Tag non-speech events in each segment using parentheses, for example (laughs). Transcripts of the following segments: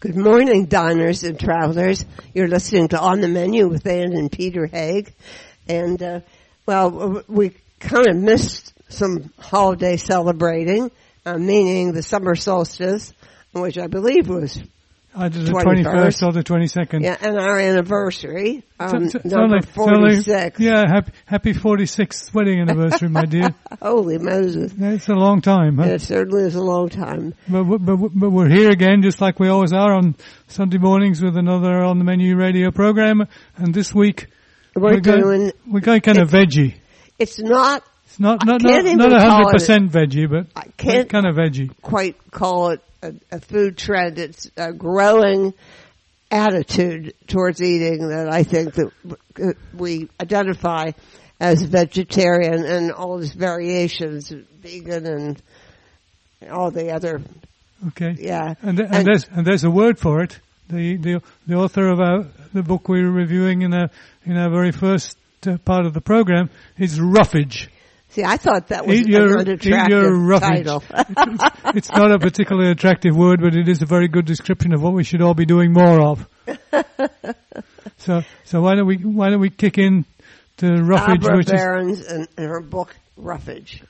Good morning, diners and travelers. You're listening to On the Menu with Ann and Peter Haig. And, uh, well, we kind of missed some holiday celebrating, uh, meaning the summer solstice, which I believe was Either the 21st. 21st or the 22nd. yeah, and our anniversary, um, number only- it's only- 46. yeah, happy, happy 46th wedding anniversary, my dear. (laughs) Holy Moses. It's a long time, huh? It certainly is a long time. But, but, but, we're here again, just like we always are on Sunday mornings with another on the menu radio program. And this week We're, going, doing, we're going kind of veggie. it's not It's not not not, a hundred percent veggie, but I can't kind of veggie. quite call it a, a food trend. It's a growing attitude towards eating that I think that we identify as vegetarian and all its variations, vegan and all the other, Okay. yeah. And, th- and, And- there's and there's a word for it. The the the author of our, the book we were reviewing in our in our very first uh, part of the program is roughage. See, I thought that was Eat your, an eat your unattractive roughage. title. (laughs) it's, not a particularly attractive word, but it is a very good description of what we should all be doing more of. (laughs) so so why don't we why don't we kick in to roughage, Abra which is Berens and, and her book Roughage.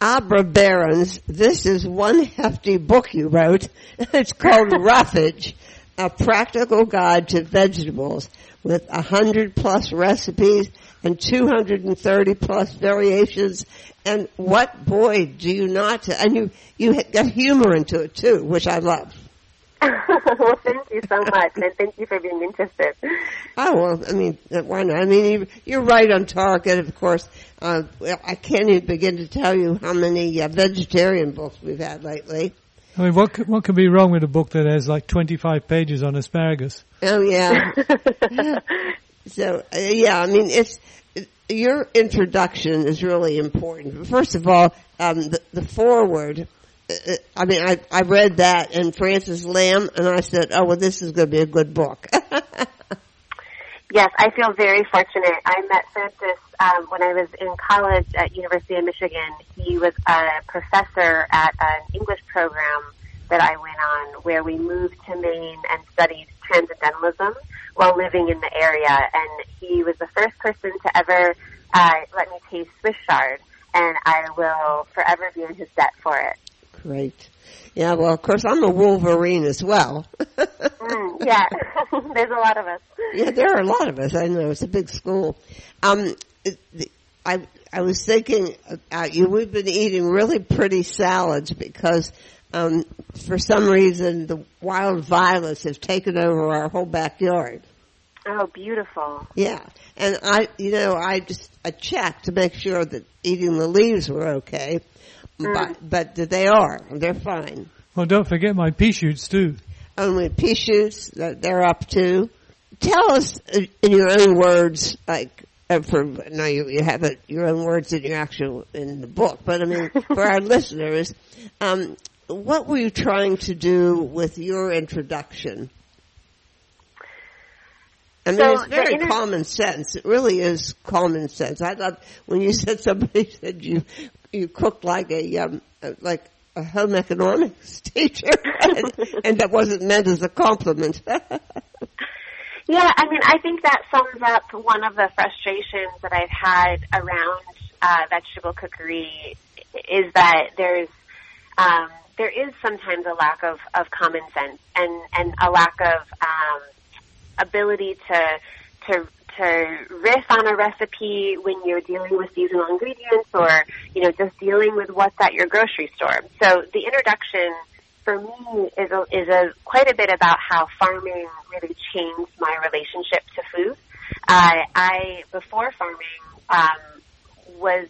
Abra Berens, this is one hefty book you wrote. (laughs) It's called Roughage, a practical guide to vegetables with a hundred plus recipes and 230 plus variations. And what boy do you not, and you, you got humor into it too, which I love. (laughs) well, thank you so much, and thank you for being interested. Oh well, I mean, uh, why not? I mean, you- you're right on target. Of course, uh, well, I can't even begin to tell you how many uh, vegetarian books we've had lately. I mean, what c- what can be wrong with a book that has like 25 pages on asparagus? Oh yeah. (laughs) so uh, yeah, I mean, it's it, your introduction is really important. First of all, um, the, the foreword. uh, uh, I mean, I I read that in Francis Lam, and I said, "Oh well, this is going to be a good book." (laughs) Yes, I feel very fortunate. I met Francis um, when I was in college at University of Michigan. He was a professor at an English program that I went on where we moved to Maine and studied transcendentalism while living in the area. And he was the first person to ever uh, let me taste Swiss chard, and I will forever be in his debt for it. Great. Yeah, well, of course, I'm a Wolverine as well. (laughs) Mm, yeah, (laughs) there's a lot of us. Yeah, there are a lot of us. I know it's a big school. Um, I I was thinking about you. We've been eating really pretty salads because, um, for some reason, the wild violets have taken over our whole backyard. Oh, beautiful. Yeah, and I, you know, I just I checked to make sure that eating the leaves were okay, but but they are. They're fine. Well, don't forget my pea shoots too. only pea shoots that they're up to. Tell us uh, in your own words, like uh, for no, you, you have it, your own words in your actual in the book, but I mean for our (laughs) listeners, um, what were you trying to do with your introduction? I mean, So it's very inter- common sense. It really is common sense. I thought when you (laughs) said somebody said you you cooked like a um, like a home economics (laughs) teacher, and, and that wasn't meant as a compliment. Yeah, I mean, I think that sums up one of the frustrations that I've had around uh, vegetable cookery is that there's um, there is sometimes a lack of, of common sense and, and a lack of um, ability to to to riff on a recipe when you're dealing with seasonal ingredients or you know just dealing with what's at your grocery store. So the introduction for me is a, is a quite a bit about how farming really changed my relationship to food. Uh, I before farming um, was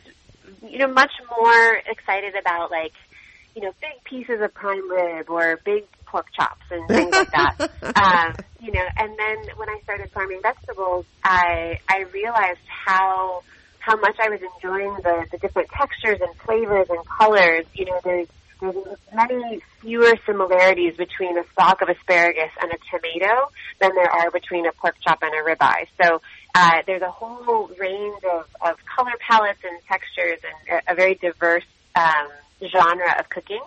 you know much more excited about like you know big pieces of prime rib or big pork chops and things like that. (laughs) Um, you know, and then when I started farming vegetables, I I realized how how much I was enjoying the the different textures and flavors and colors. You know, there's many fewer similarities between a stalk of asparagus and a tomato than there are between a pork chop and a ribeye. So uh, there's a whole range of, of color palettes and textures and a, a very diverse um, genre of cooking.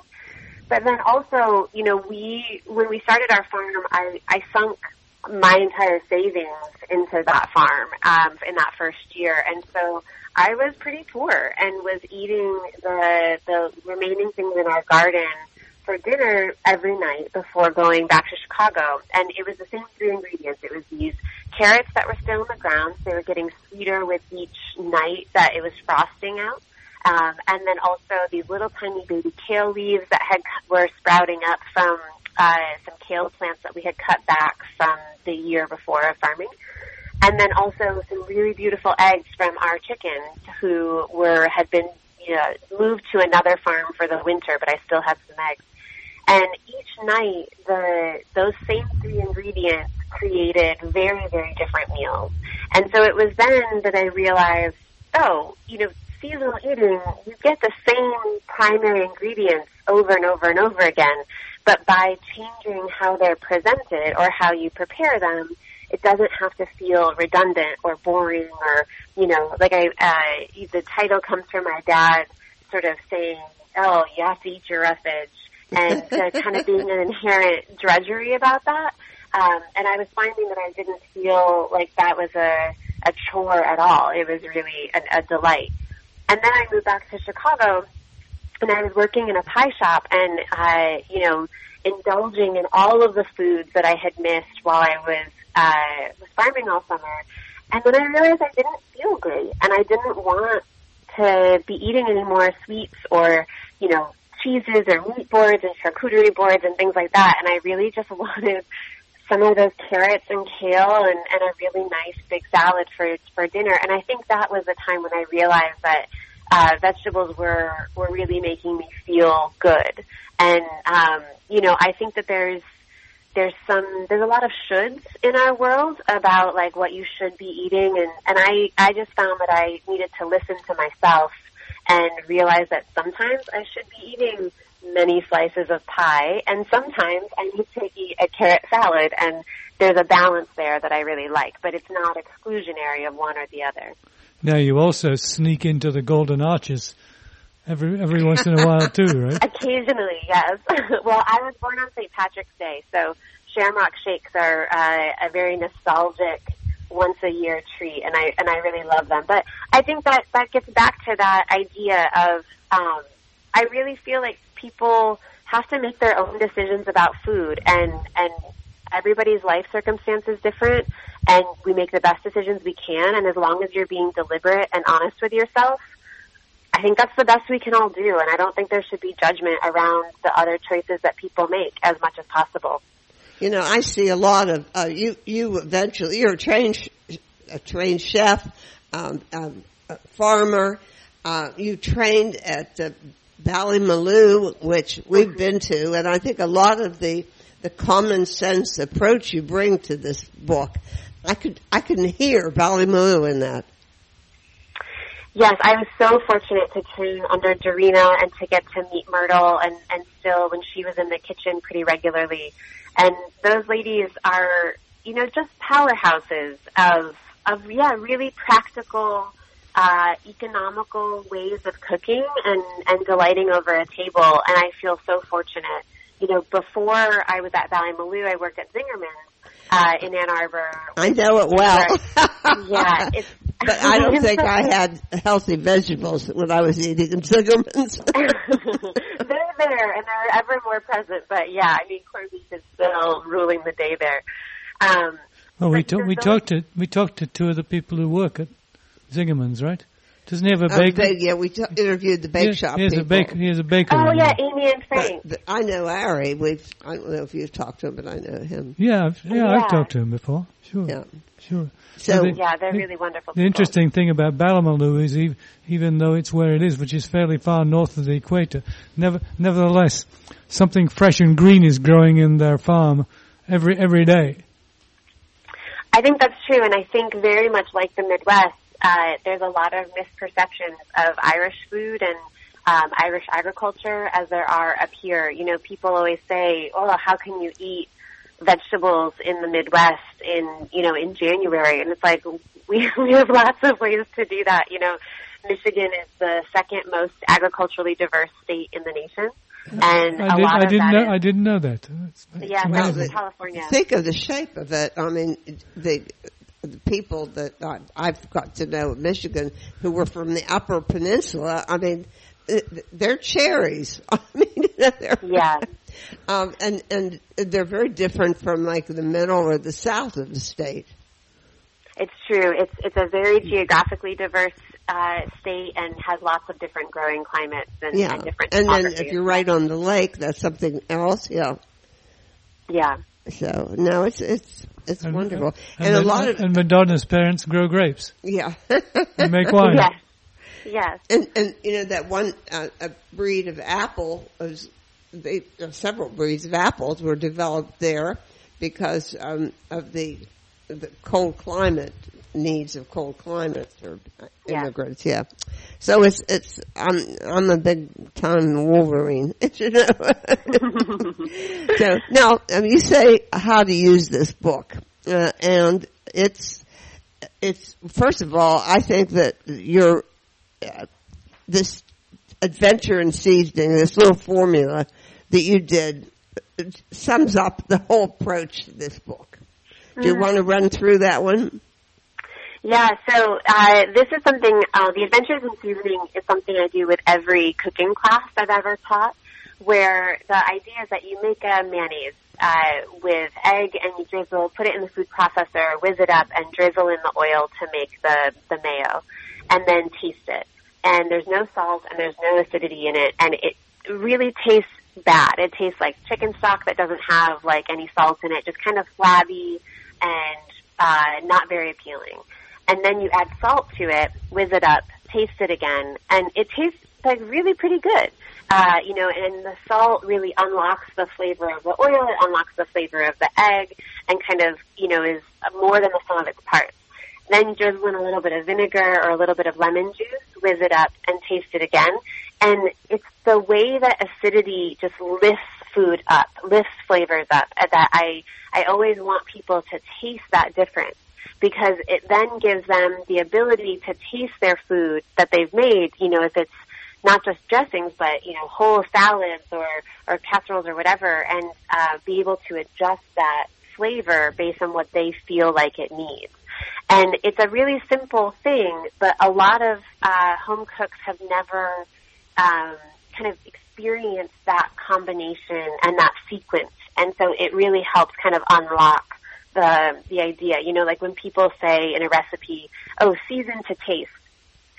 But then also, you know, we when we started our farm, I, I sunk my entire savings into that farm um, in that first year, and so I was pretty poor and was eating the the remaining things in our garden for dinner every night before going back to Chicago. And it was the same three ingredients. It was these carrots that were still in the ground. They were getting sweeter with each night that it was frosting out. Um, and then also these little tiny baby kale leaves that had were sprouting up from uh, some kale plants that we had cut back from the year before of farming. And then also some really beautiful eggs from our chickens who were had been you know, moved to another farm for the winter, but I still had some eggs. And each night, the those same three ingredients created very, very different meals. And so it was then that I realized, oh, you know, seasonal eating, you get the same primary ingredients over and over and over again, but by changing how they're presented or how you prepare them, it doesn't have to feel redundant or boring or, you know, like I, uh, the title comes from my dad sort of saying, oh, you have to eat your roughage and there (laughs) kind of being an inherent drudgery about that. Um, and I was finding that I didn't feel like that was a, a chore at all. It was really a, a delight. And then I moved back to Chicago and I was working in a pie shop and I, you know, indulging in all of the foods that I had missed while I was, uh, was farming all summer. And then I realized I didn't feel great and I didn't want to be eating any more sweets or, you know, cheeses or meat boards and charcuterie boards and things like that. And I really just (laughs) wanted some of those carrots and kale and, and a really nice big salad for for dinner. And I think that was the time when I realized that uh, vegetables were were really making me feel good. And um, you know, I think that there's there's some there's a lot of shoulds in our world about like what you should be eating. And and I I just found that I needed to listen to myself and realize that sometimes I should be eating many slices of pie. And sometimes I need to eat a carrot salad. And there's a balance there that I really like, but it's not exclusionary of one or the other. Now you also sneak into the golden arches every every once in a while too, right? (laughs) Occasionally, yes. (laughs) well, I was born on St. Patrick's Day, so Shamrock Shakes are uh, a very nostalgic once a year treat, and I and I really love them. But I think that that gets back to that idea of um, I really feel like people have to make their own decisions about food, and and everybody's life circumstance is different, and we make the best decisions we can. And as long as you're being deliberate and honest with yourself, I think that's the best we can all do. And I don't think there should be judgment around the other choices that people make as much as possible. You know, I see a lot of uh, you. You eventually, you're a trained, a trained chef, um, um, a farmer. Uh, you trained at uh, Ballymaloe, which we've been to, and I think a lot of the the common sense approach you bring to this book, I could I can hear Ballymaloe in that. Yes, I was so fortunate to train under Darina and to get to meet Myrtle and, and still when she was in the kitchen pretty regularly. And those ladies are, you know, just powerhouses of, of, yeah, really practical, uh, economical ways of cooking and, and delighting over a table. And I feel so fortunate. You know, before I was at Ballymaloe, I worked at Zingerman's, uh, in Ann Arbor. I know it well. yeah, (laughs) it's but I don't think I (laughs) had healthy vegetables when I was eating in Zingerman's. (laughs) they're there and they're ever more present, but yeah, I mean, corned beef is still ruling the day there. Um, well, we, talk, we talked to we talked to two of the people who work at Zingerman's, right? Doesn't he have a baker? Uh, yeah, we t- interviewed the bake he, shop he has people. A baker, he has a baker. Oh yeah, Amy and Frank. But, I know Ari. We've I don't know if you've talked to him, but I know him. Yeah, I've, yeah, Yeah. I've talked to him before. Sure, Yeah. sure. So the- Yeah, they're really wonderful. The people. interesting thing about Ballymaloe is ev- even though it's where it is, which is fairly far north of the equator, never, nevertheless, something fresh and green is growing in their farm every every day. I think that's true, and I think very much like the Midwest, uh, there's a lot of misperceptions of Irish food and um, Irish agriculture as there are up here. You know, people always say, "Oh, how can you eat vegetables in the Midwest in you know in January, and it's like we (laughs) we have lots of ways to do that. You know, Michigan is the second most agriculturally diverse state in the nation. And I, a did, lot I didn't that know. is- I didn't know that. That's- that's yeah, Well, that's the- California. Think of the shape of it. I mean, the, the people that I, I've got to know in Michigan who were from the Upper Peninsula. I mean, they're cherries. (laughs) I mean, they're, Yeah. Um, and and they're very different from like the middle or the south of the state. It's true. It's it's a very geographically diverse uh, state and has lots of different growing climates and, Yeah, and different. and then if you're right on the lake, that's something else. Yeah. yeah, So no, it's it's it's And- wonderful, And, and, a lot of and Madonna's parents grow grapes yeah. (laughs) and make wine. yes, yes, And and you know that one uh, a breed of apple was they uh, several breeds of apples were developed there because um, of the the cold climate needs of cold climates or immigrants. Yeah. So it's it's I'm I'm a big time Wolverine. you (laughs) know. so now um, you say how to use this book, uh, and it's it's first of all I think that your uh, this adventure in seasoning, this little formula that you did, sums up the whole approach to this book. Do you want to run through that one? Yeah. So uh, this is something. Uh, the Adventures in Seasoning is something I do with every cooking class I've ever taught, where the idea is that you make a mayonnaise uh, with egg and you drizzle, put it in the food processor, whiz it up, and drizzle in the oil to make the the mayo, and then taste it. And there's no salt and there's no acidity in it, and it really tastes bad. It tastes like chicken stock that doesn't have like any salt in it, just kind of flabby and uh, not very appealing. And then you add salt to it, whiz it up, taste it again, and it tastes like really pretty good. Uh, you know, and the salt really unlocks the flavor of the oil, it unlocks the flavor of the egg, and kind of, you know, is more than the sum of its parts. Then drizzle in a little bit of vinegar or a little bit of lemon juice, whiz it up, and taste it again. And it's the way that acidity just lifts food up, lifts flavors up, that I, I always want people to taste that difference because it then gives them the ability to taste their food that they've made, you know, if it's not just dressings, but, you know, whole salads or, or casseroles or whatever, and uh, be able to adjust that flavor based on what they feel like it needs. And it's a really simple thing, but a lot of uh, home cooks have never um, kind of experienced that combination and that sequence. And so it really helps kind of unlock the the idea. You know, like when people say in a recipe, "Oh, season to taste."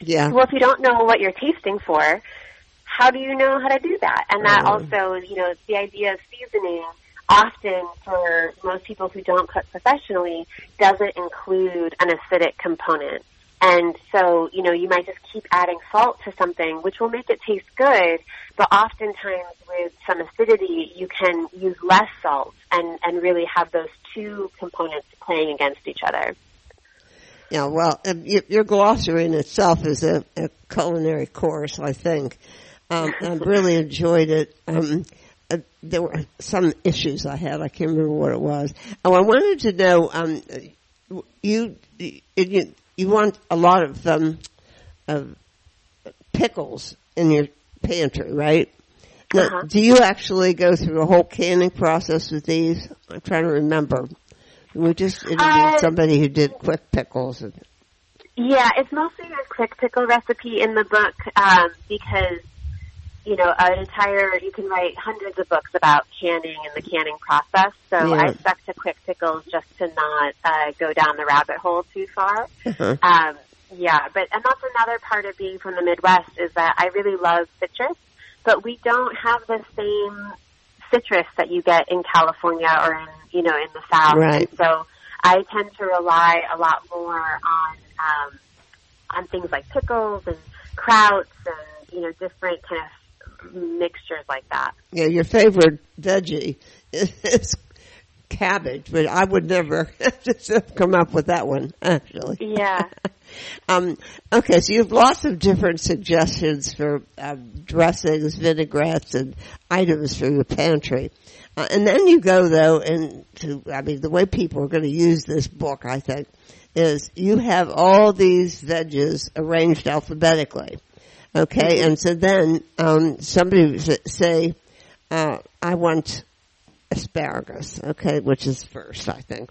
Yeah. Well, if you don't know what you're tasting for, how do you know how to do that? And that Mhm. also, you know, the idea of seasoning often for most people who don't cook professionally doesn't include an acidic component. And so, you know, you might just keep adding salt to something, which will make it taste good, but oftentimes with some acidity, you can use less salt and, and really have those two components playing against each other. Yeah, well, your glossary in itself is a, a culinary course, I think. Um, I really enjoyed it. Um, uh, there were some issues I had. I can't remember what it was. Oh, I wanted to know. Um, you you you want a lot of um, of pickles in your pantry, right? Now, Uh-huh. do you actually go through a whole canning process with these? I'm trying to remember. We just interviewed Uh, somebody who did quick pickles. And, Yeah, it's mostly a quick pickle recipe in the book um, because you know an entire you can write hundreds of books about canning and the canning process. So Yeah. I stuck to quick pickles just to not uh, go down the rabbit hole too far. uh Um, yeah, but and that's another part of being from the Midwest is that I really love citrus, but we don't have the same citrus that you get in California or in you know in the South. Right. And so I tend to rely a lot more on um, on things like pickles and krauts and you know different kind of mixtures like that. yeah, your favorite veggie is cabbage, but I would never come up with that one, actually. Yeah. (laughs) um, okay, so you have lots of different suggestions for um, dressings, vinaigrettes, and items for your pantry. Uh, and then you go though into, I mean, the way people are going to use this book, I think, is you have all these veggies arranged alphabetically. Okay, and so then um, somebody would say, uh, "I want asparagus." Okay, which is first, I think.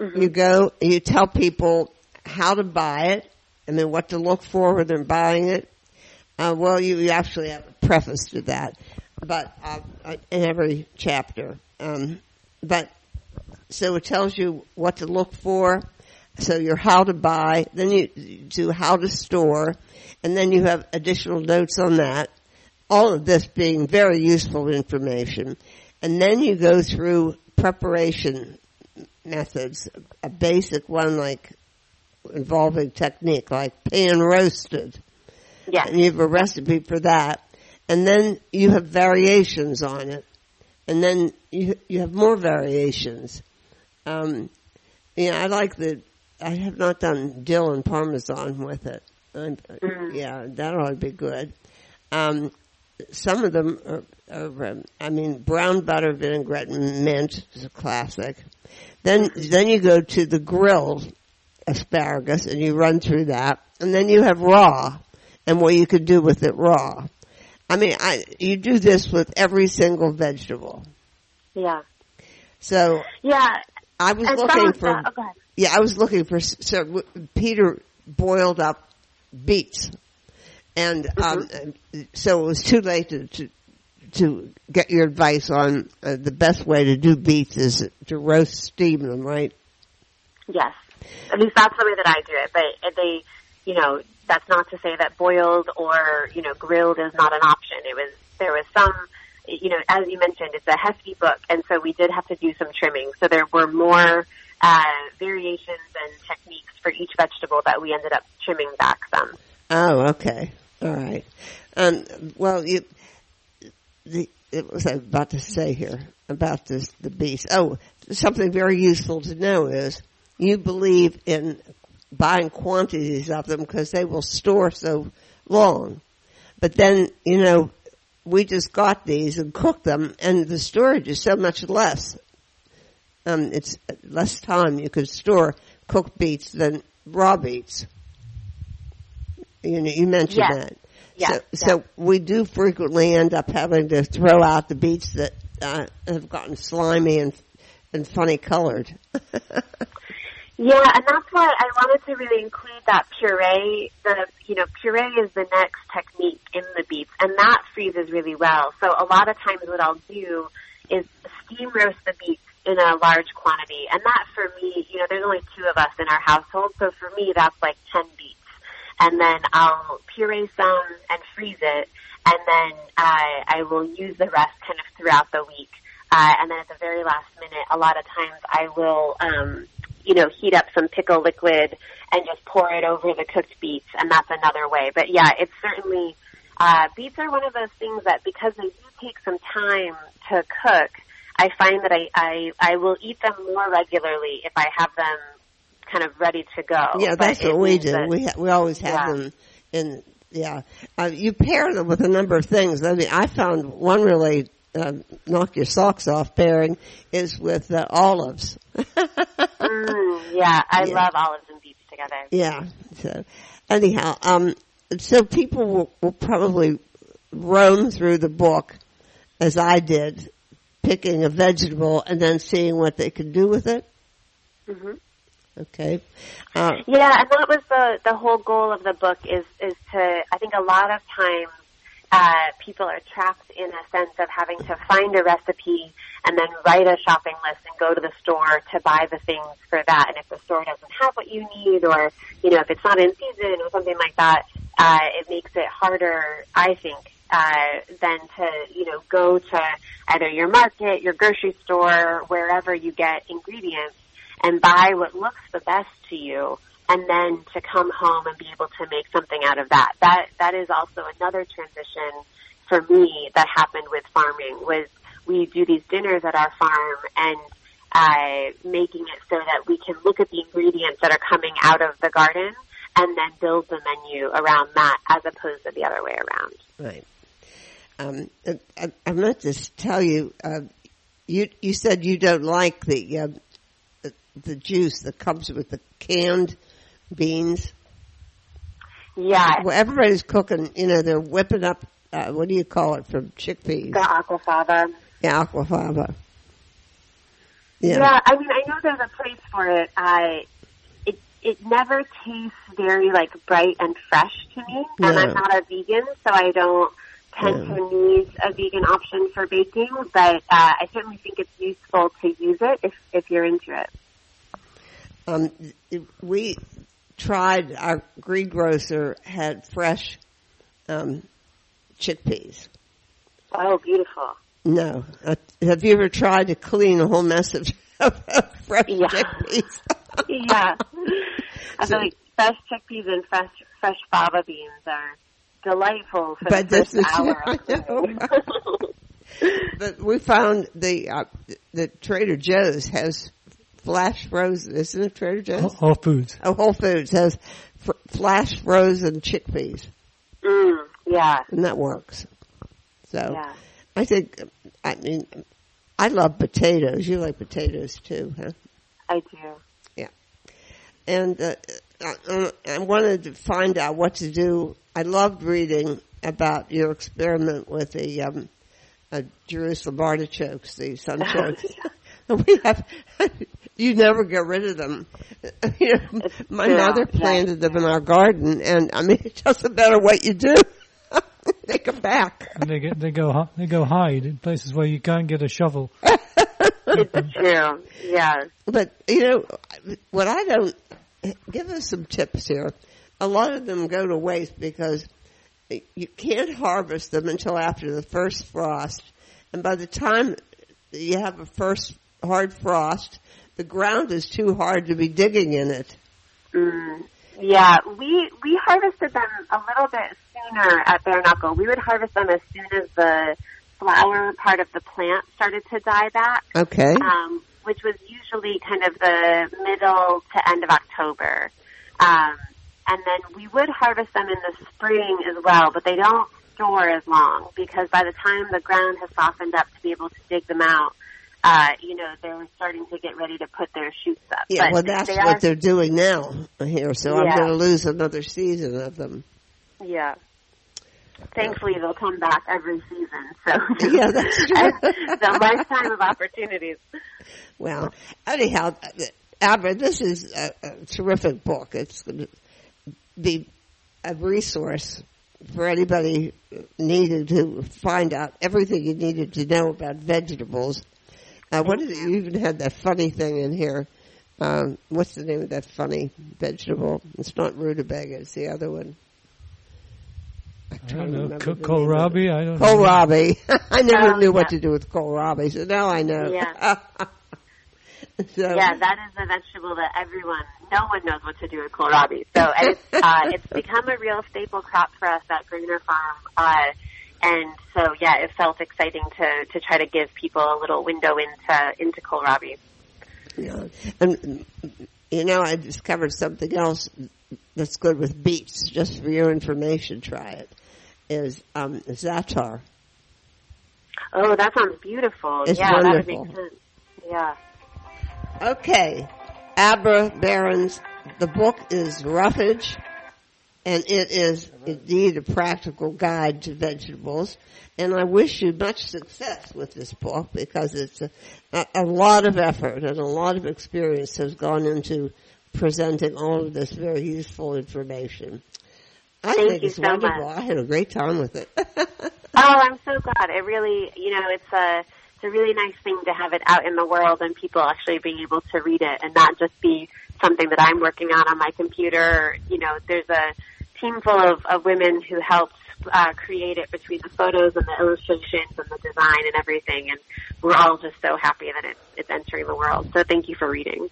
You go, you tell people how to buy it, and then what to look for when they're buying it. Uh, well, you, you actually have a preface to that, but uh, uh, in every chapter. Um, but so it tells you what to look for. So your how to buy, then you do how to store, and then you have additional notes on that. All of this being very useful information. And then you go through preparation methods, a basic one like involving technique, like pan roasted. Yes. And you have a recipe for that. And then you have variations on it. And then you, you have more variations. Um, yeah, I like the, I have not done dill and parmesan with it. I'm, Yeah, that ought to be good. Um, some of them are, are um, I mean, brown butter vinaigrette and mint is a classic. Then, then you go to the grilled asparagus and you run through that. And then you have raw and what you could do with it raw. I mean, I, you do this with every single vegetable. Yeah. So Yeah. I was And looking for, oh, yeah, I was looking for, so Peter boiled up beets. And, um, so it was too late to, to, to get your advice on uh, the best way to do beets is to roast steam them, right? Yes. At least that's the way that I do it. But they, you know, that's not to say that boiled or, you know, grilled is not an option. It was, there was some, you know, as you mentioned, it's a hefty book. And so we did have to do some trimming. So there were more, uh, variations and techniques for each vegetable that we ended up trimming back some. Oh, okay. All right. Um, well, you, the, it was I was about to say here about this, the beast. Oh, something very useful to know is you believe in buying quantities of them because they will store so long. But then, you know, we just got these and cooked them and the storage is so much less. Um, it's less time you could store cooked beets than raw beets. You know, you mentioned Yes. that. Yes, So, so we do frequently end up having to throw out the beets that uh, have gotten slimy and and funny colored. (laughs) Yeah, and that's why I wanted to really include that puree. The you know puree is the next technique in the beets, and that freezes really well. So a lot of times, what I'll do is steam roast the beets in a large quantity, and that for me, you know, there's only two of us in our household, so for me, that's like ten beets, and then I'll puree some and freeze it, and then I I will use the rest kind of throughout the week. Uh, and then at the very last minute, a lot of times I will, um, you know, heat up some pickle liquid and just pour it over the cooked beets, and that's another way. But yeah, it's certainly uh, beets are one of those things that because they do take some time to cook, I find that I I, I will eat them more regularly if I have them kind of ready to go. yeah, But that's what we do. that- We ha- we always have Yeah. them in. Yeah, uh, you pair them with a number of things. I mean, I found one really uh, knock your socks off pairing is with uh, olives. (laughs) mm, yeah, I Yeah. love olives and beets together. Yeah. So anyhow, um, so people will, will probably roam through the book as I did, picking a vegetable and then seeing what they can do with it. hmm Okay. Uh, Yeah, and that was the the whole goal of the book is is to I think a lot of times uh, people are trapped in a sense of having to find a recipe and then write a shopping list and go to the store to buy the things for that. And if the store doesn't have what you need, or you know if it's not in season or something like that, uh, it makes it harder, I think, uh, than to you know go to either your market, your grocery store, wherever you get ingredients and buy what looks the best to you and then to come home and be able to make something out of that. That that is also another transition for me that happened with farming was we do these dinners at our farm and uh, making it so that we can look at the ingredients that are coming out of the garden and then build the menu around that as opposed to the other way around. Right. Um, I, I meant to tell you, uh, you you said you don't like the, uh, the the juice that comes with the canned beans. Yeah. Well, everybody's cooking. You know, they're whipping up. Uh, what do you call it from chickpeas? The aquafaba. Yeah, aquafaba. Yeah. yeah. I mean, I know there's a place for it. I it it never tastes very like bright and fresh to me, and No. I'm not a vegan, so I don't tend to need a vegan option for baking. But uh, I certainly think it's useful to use it if if you're into it. Um, we tried. Our greengrocer had fresh um, chickpeas. Oh, beautiful. No. Uh, have you ever tried to clean a whole mess of, (laughs) of fresh Yeah. chickpeas? (laughs) yeah. I So- feel like fresh chickpeas and fresh fresh fava beans are delightful for But the this first is- hour. (laughs) (laughs) But we found the uh, the Trader Joe's has flash frozen. Isn't it Trader Joe's? All foods. Oh, Whole Foods has fr- flash frozen chickpeas, mm, yeah, and that works. So yeah. I think, I mean, I love potatoes. You like potatoes too, huh? I do. Yeah, and uh, I, I wanted to find out what to do. I loved reading about your experiment with the um, uh, Jerusalem artichokes, the sunchokes. (laughs) (laughs) we have, (laughs) you never get rid of them. You know, my Yeah, mother yeah. planted them in our garden, and I mean, it doesn't matter what you do, they come back. And they get they go they go hide in places where you can't get a shovel. It's true. Yeah. But you know, what I don't give us some tips here. A lot of them go to waste because you can't harvest them until after the first frost, and by the time you have a first hard frost, the ground is too hard to be digging in it. Mm, yeah, we we harvested them a little bit sooner at Bare Knuckle. We would harvest them as soon as the flower part of the plant started to die back, Okay. um, which was usually kind of the middle to end of October. Um, and then we would harvest them in the spring as well, but they don't store as long because by the time the ground has softened up to be able to dig them out, uh, you know, they're starting to get ready to put their shoots up. Yeah, But well, that's they what are, they're doing now here. So I'm going to lose another season of them. Yeah. Thankfully, they'll come back every season. So (laughs) Yeah, that's (laughs) true. the lifetime of opportunities. Well, anyhow, Abra, this is a, a terrific book. It's be a resource for anybody needed to find out everything you needed to know about vegetables. Uh, what is it? You even had that funny thing in here. Um, what's the name of that funny vegetable? It's not rutabaga. It's the other one. I'm I don't know. remember Co- the name of it. kohlrabi. I don't know. Kohlrabi. (laughs) I never Oh, knew what to do with kohlrabi, so now I know. Yeah. (laughs) (laughs) so, Yeah, that is a vegetable that everyone, no one knows what to do with kohlrabi. So and it's, uh, it's become a real staple crop for us at Granor Farm. Uh, and so, yeah, it felt exciting to, to try to give people a little window into, into kohlrabi. Yeah. And, you know, I discovered something else that's good with beets, just for your information, try it, is um, Zatar. Oh, that sounds beautiful. It's yeah, that would make wonderful. sense. Yeah. Okay. Abra Berens, the book is Roughage, and it is indeed a practical guide to vegetables. And I wish you much success with this book because it's a, a, a lot of effort and a lot of experience has gone into presenting all of this very useful information. I Thank think you it's so wonderful. much. I had a great time with it. (laughs) Oh, I'm so glad. It really, you know, it's a it's a really nice thing to have it out in the world and people actually being able to read it and not just be something that I'm working on on my computer. You know, there's a team full of, of women who helped uh, create it between the photos and the illustrations and the design and everything, and we're all just so happy that it's it's entering the world. So thank you for reading.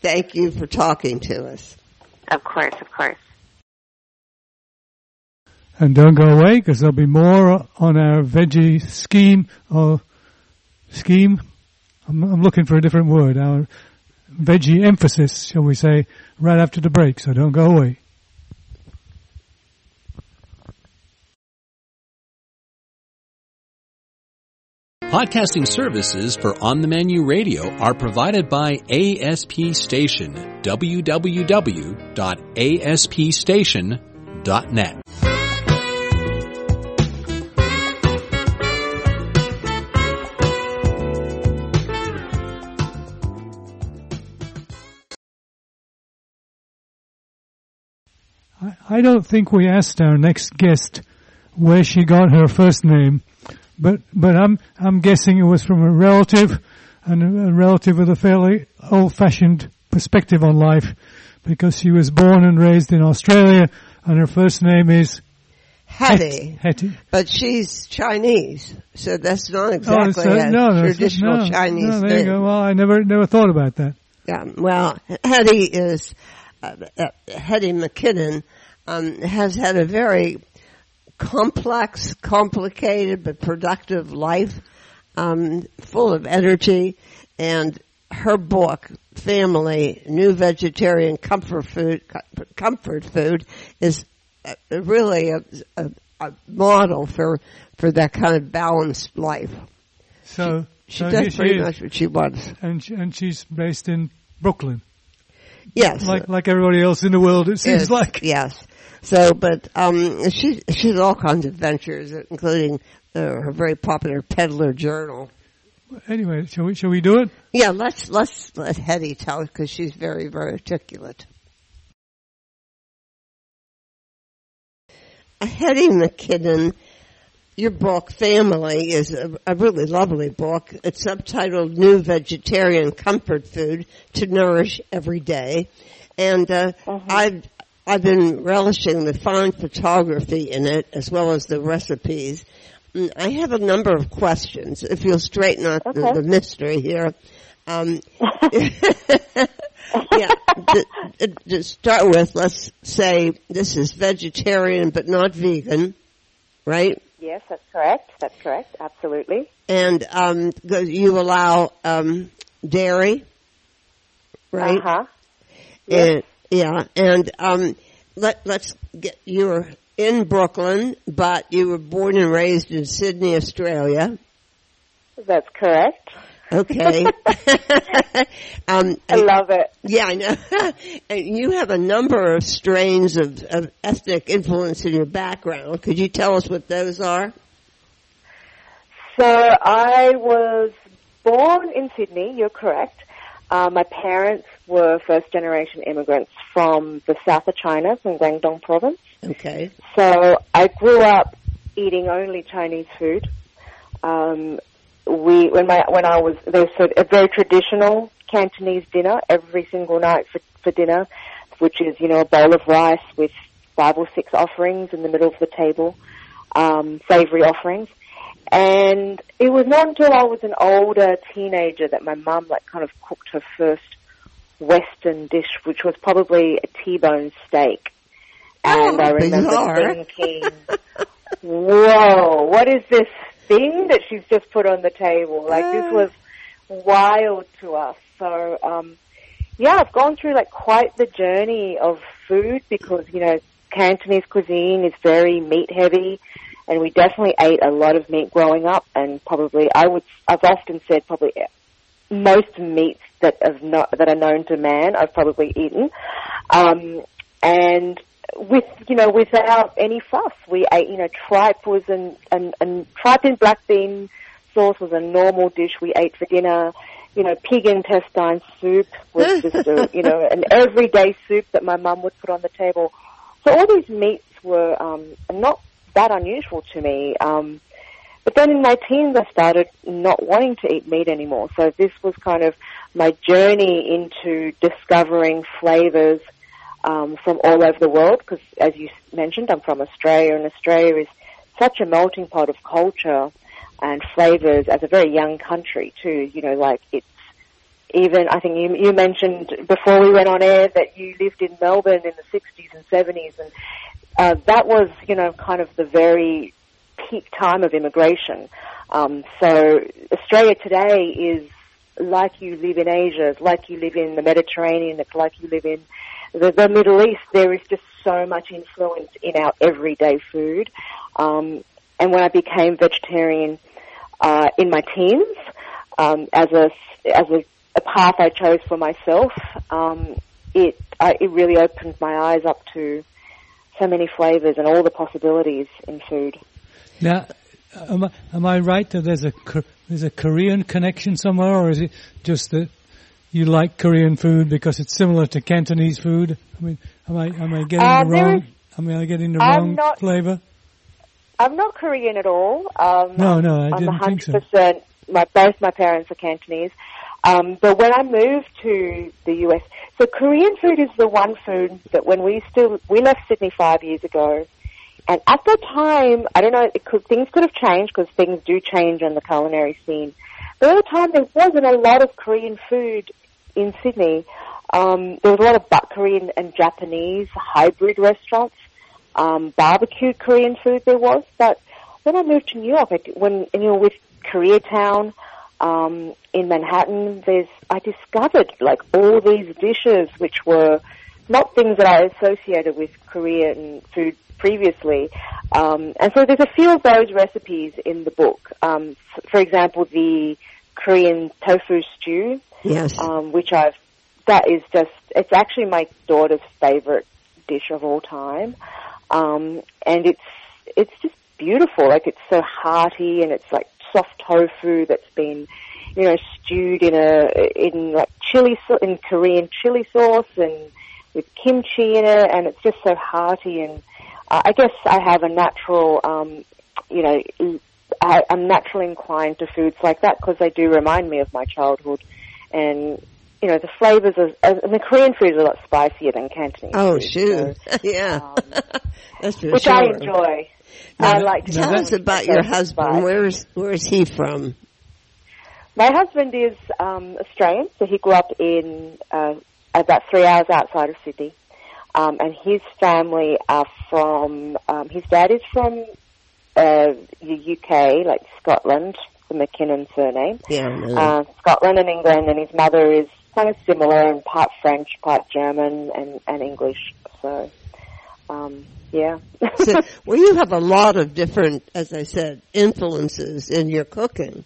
Thank you for talking to us. Of course, of course. And don't go away because there'll be more on our veggie scheme or scheme. I'm, I'm looking for a different word. Our veggie emphasis, shall we say, right after the break, so don't go away. Podcasting services for On the Menu Radio are provided by ASP Station, www.aspstation.net. I, don't think we asked our next guest where she got her first name, but but I'm I'm guessing it was from a relative, and a, relative with a fairly old-fashioned perspective on life, because she was born and raised in Australia, and her first name is Hetty. Hetty. But she's Chinese, so that's not oh, exactly so- a no, traditional no, Chinese no, there you name. go. Well, I never never thought about that. Yeah, well, Hetty is, Hetty McKinnon, um, has had a very complex, complicated, but productive life, um, full of energy, and her book, Family, New Vegetarian Comfort Food, Comfort Food, is uh, really a, a, a model for, for that kind of balanced life. So She so does pretty is, much what she wants. and she, and she's based in Brooklyn, Yes. like like everybody else in the world. It seems Yes, like. yes. So, but um, she she's all kinds of ventures, including uh, her very popular Peddler Journal. Anyway, shall we shall we do it? Yeah, let's let's let Hetty tell it because she's very very articulate. Hetty McKinnon, your book Family is a, a really lovely book. It's subtitled "New Vegetarian Comfort Food to Nourish Every Day," and uh, I've I've been relishing the fine photography in it as well as the recipes. Mm, I have a number of questions. If you'll straighten out the, the mystery here. Um, (laughs) (laughs) yeah, to, to start with, let's say this is vegetarian but not vegan, right? Yes, that's correct. That's correct. Absolutely. And um, you allow um, dairy, right? Uh huh. And, yeah, and um, let let's get you were in Brooklyn, but you were born and raised in Sydney, Australia. That's correct. Okay. (laughs) um, I love it. yeah, I know. (laughs) and you have a number of strains of, of ethnic influence in your background. Could you tell us what those are? So I was born in Sydney. You're correct. Uh, my parents were first generation immigrants from the south of China, from Guangdong province. Okay. So I grew up eating only Chinese food. Um, we when my when I was there was a very traditional Cantonese dinner every single night for for dinner, which is you know a bowl of rice with five or six offerings in the middle of the table, um, savory offerings. And it was not until I was an older teenager that my mum like kind of cooked her first Western dish, which was probably a T-bone steak. And Oh, I remember bizarre. thinking, whoa, what is this thing that she's just put on the table? Like this was wild to us. So, um, yeah, I've gone through like quite the journey of food because, you know, Cantonese cuisine is very meat heavy and we definitely ate a lot of meat growing up and probably, I would, I've often said probably most meats that have not, that are known to man I've probably eaten. Um, and with you know without any fuss. We ate you know tripe was an and and tripe in black bean sauce was a normal dish we ate for dinner. You know, pig intestine soup was (laughs) just a you know an everyday soup that my mum would put on the table. So all these meats were um, not that unusual to me. Um, but then in my teens, I started not wanting to eat meat anymore. So this was kind of my journey into discovering flavors um, from all over the world. Because as you mentioned, I'm from Australia, and Australia is such a melting pot of culture and flavors as a very young country too. You know, like it's even I think you, you mentioned before we went on air that you lived in Melbourne in the 60s and 70s, and uh, that was you know kind of the very peak time of immigration. Um, so Australia today is like you live in Asia, like you live in the Mediterranean, like you live in the, the Middle East. There is just so much influence in our everyday food. Um, and when I became vegetarian, uh, in my teens um, as a as a, a path I chose for myself. Um, it I, it really opened my eyes up to so many flavors and all the possibilities in food. Now, am I, am I right that there's a there's a Korean connection somewhere, or is it just that you like Korean food because it's similar to Cantonese food? I mean, am I am I getting Uh, the wrong? is- Am I getting the I'm wrong not- flavor? I'm not Korean at all. Um, No, no, I I'm didn't think so. 100%. My both my parents are Cantonese. Um, but when I moved to the US, so Korean food is the one food that when we still we left Sydney five years ago, and at the time, I don't know, could, things could have changed because things do change on the culinary scene. But at the time, there wasn't a lot of Korean food in Sydney. Um, there was a lot of but Korean and Japanese hybrid restaurants, um, barbecued Korean food there was. But when I moved to New York, I, when you know with Koreatown um, in Manhattan, there's I discovered like all these dishes which were not things that I associated with Korean food previously. Um, and so there's a few of those recipes in the book. Um, f- for example, the Korean tofu stew, Yes. um, which I've, that is just, it's actually my daughter's favorite dish of all time. Um, and it's, it's just beautiful. Like it's so hearty and it's like soft tofu that's been, you know, stewed in a, in like chili, in Korean chili sauce and with kimchi in it and it's just so hearty and I guess I have a natural, um, you know, I, I'm naturally inclined to foods like that because they do remind me of my childhood, and you know the flavors of and the Korean food is a lot spicier than Cantonese. oh, food, shoot. so, (laughs) yeah. um, (laughs) That's for which sure. I enjoy. Now, I like. to Tell us about your husband. Where's Where's he from? My husband is um, Australian, so he grew up in uh, about three hours outside of Sydney, um, and his family are from. Um, his dad is from uh, the UK, like Scotland, the McKinnon surname. Yeah. Know. uh, Scotland and England, and his mother is kind of similar and part French, part German, and, and English. So, um, yeah. So, (laughs) well, you have a lot of different, as I said, influences in your cooking,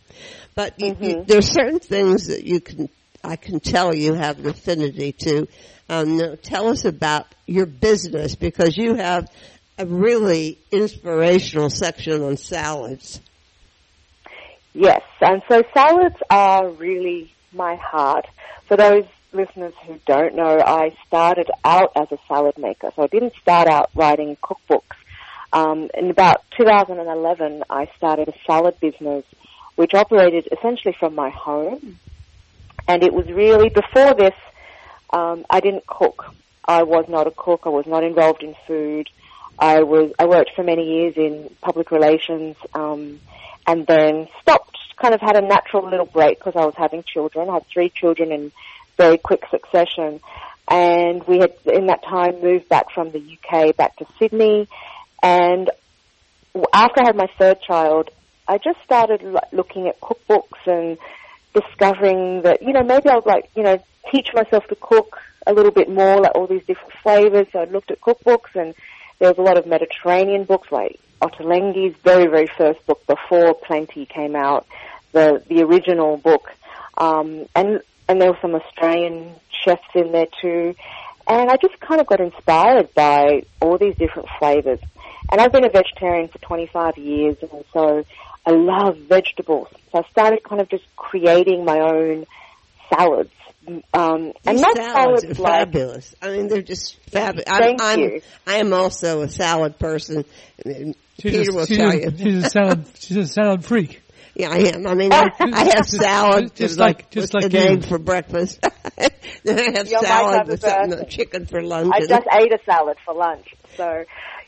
but you, you, Mhm. there's certain things that you can, I can tell you have an affinity to. Um, tell us about your business because you have a really inspirational section on salads. yes, and so salads are really my heart. For those listeners who don't know, I started out as a salad maker, so I didn't start out writing cookbooks. Um, in about 2011, I started a salad business, which operated essentially from my home. And it was really before this, um, I didn't cook. I was not a cook. I was not involved in food. I was I worked for many years in public relations, um, and then stopped. Kind of had a natural little break because I was having children. I had three children in very quick succession, and we had in that time moved back from the UK back to Sydney, and after I had my third child, I just started lo- looking at cookbooks and discovering that you know maybe I would like you know teach myself to cook a little bit more, like all these different flavors. So I looked at cookbooks, and there was a lot of Mediterranean books, like Ottolenghi's very very first book before Plenty came out, the the original book, um, and and there were some Australian chefs in there too. And I just kind of got inspired by all these different flavors. And I've been a vegetarian for 25 years, and so I love vegetables. So I started kind of just creating my own salads. Um, and These not salads salads are like fabulous. I mean, they're just fabulous. Thank I'm, you. I'm, I am also a salad person. She's Peter a, will she's tell a, you. She's a salad. She's a salad freak. Yeah, I am. I mean, I, (laughs) I have Just- salad just like, like- just like an you. egg for breakfast. (laughs) then I have You're salad with something, person. chicken for lunch. I just ate a salad for lunch. So,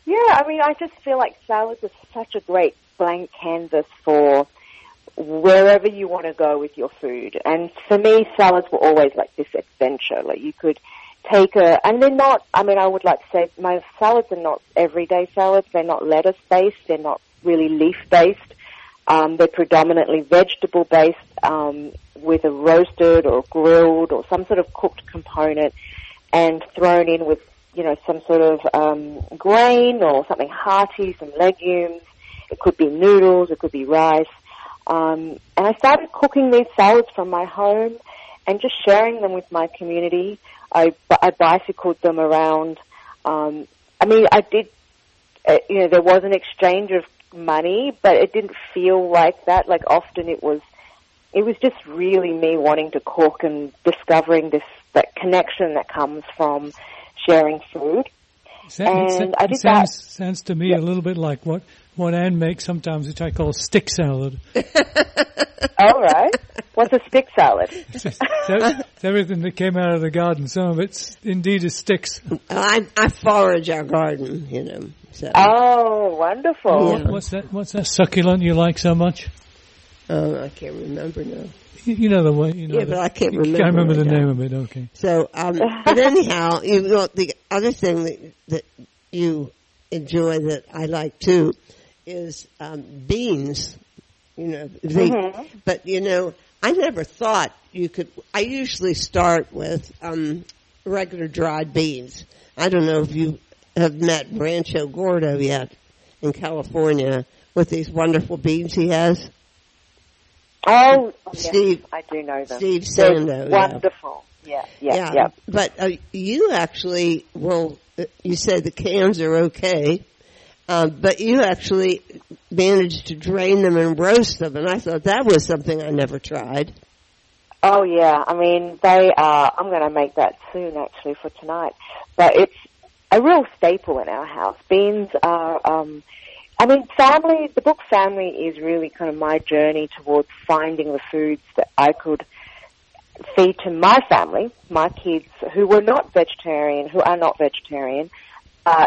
yeah, I mean, I just feel like salads are such a great blank canvas for wherever you want to go with your food. And for me, salads were always like this adventure. Like you could take a, and they're not, I mean, I would like to say my salads are not everyday salads. They're not lettuce based. They're not really leaf based. Um, they're predominantly vegetable based, um, with a roasted or grilled or some sort of cooked component and thrown in with, you know, some sort of um, grain or something hearty, some legumes. It could be noodles, it could be rice. Um, and I started cooking these salads from my home and just sharing them with my community. I, I bicycled them around. Um, I mean, I did, uh, you know, there was an exchange of money, but it didn't feel like that. Like often it was, it was just really me wanting to cook and discovering this, that connection that comes from sharing food. and I did sounds, that. Sounds to me a little bit like what, what Anne makes sometimes, which I call stick salad. (laughs) All right. What's a stick salad? (laughs) it's, it's everything that came out of the garden. Some of it's indeed is sticks. I, I forage our garden, you know. So. Oh, wonderful. What, what's that? What's that succulent you like so much? Oh, I can't remember now. You, you know the way. You know yeah, the, but I can't remember. Can't remember the right name now. of it. Okay. So, um, but anyhow, you know, the other thing that, that you enjoy that I like too is um, beans. You know, they, Mhm. but you know, I never thought you could. I usually start with um, regular dried beans. I don't know if you have met Rancho Gordo yet in California with these wonderful beans he has. Oh, yes, Steve- I do know them. Steve Sando, yeah. Wonderful. Yeah, yeah, yeah. But uh, you actually, well, uh, you said the cans are okay, um, but you actually managed to drain them and roast them, and I thought that was something I never tried. Oh yeah, I mean they are. I'm going to make that soon, actually, for tonight. But it's a real staple in our house. Beans are. Um, I mean, family. The book Family is really kind of my journey towards finding the foods that I could feed to my family, my kids who were not vegetarian, who are not vegetarian. Uh,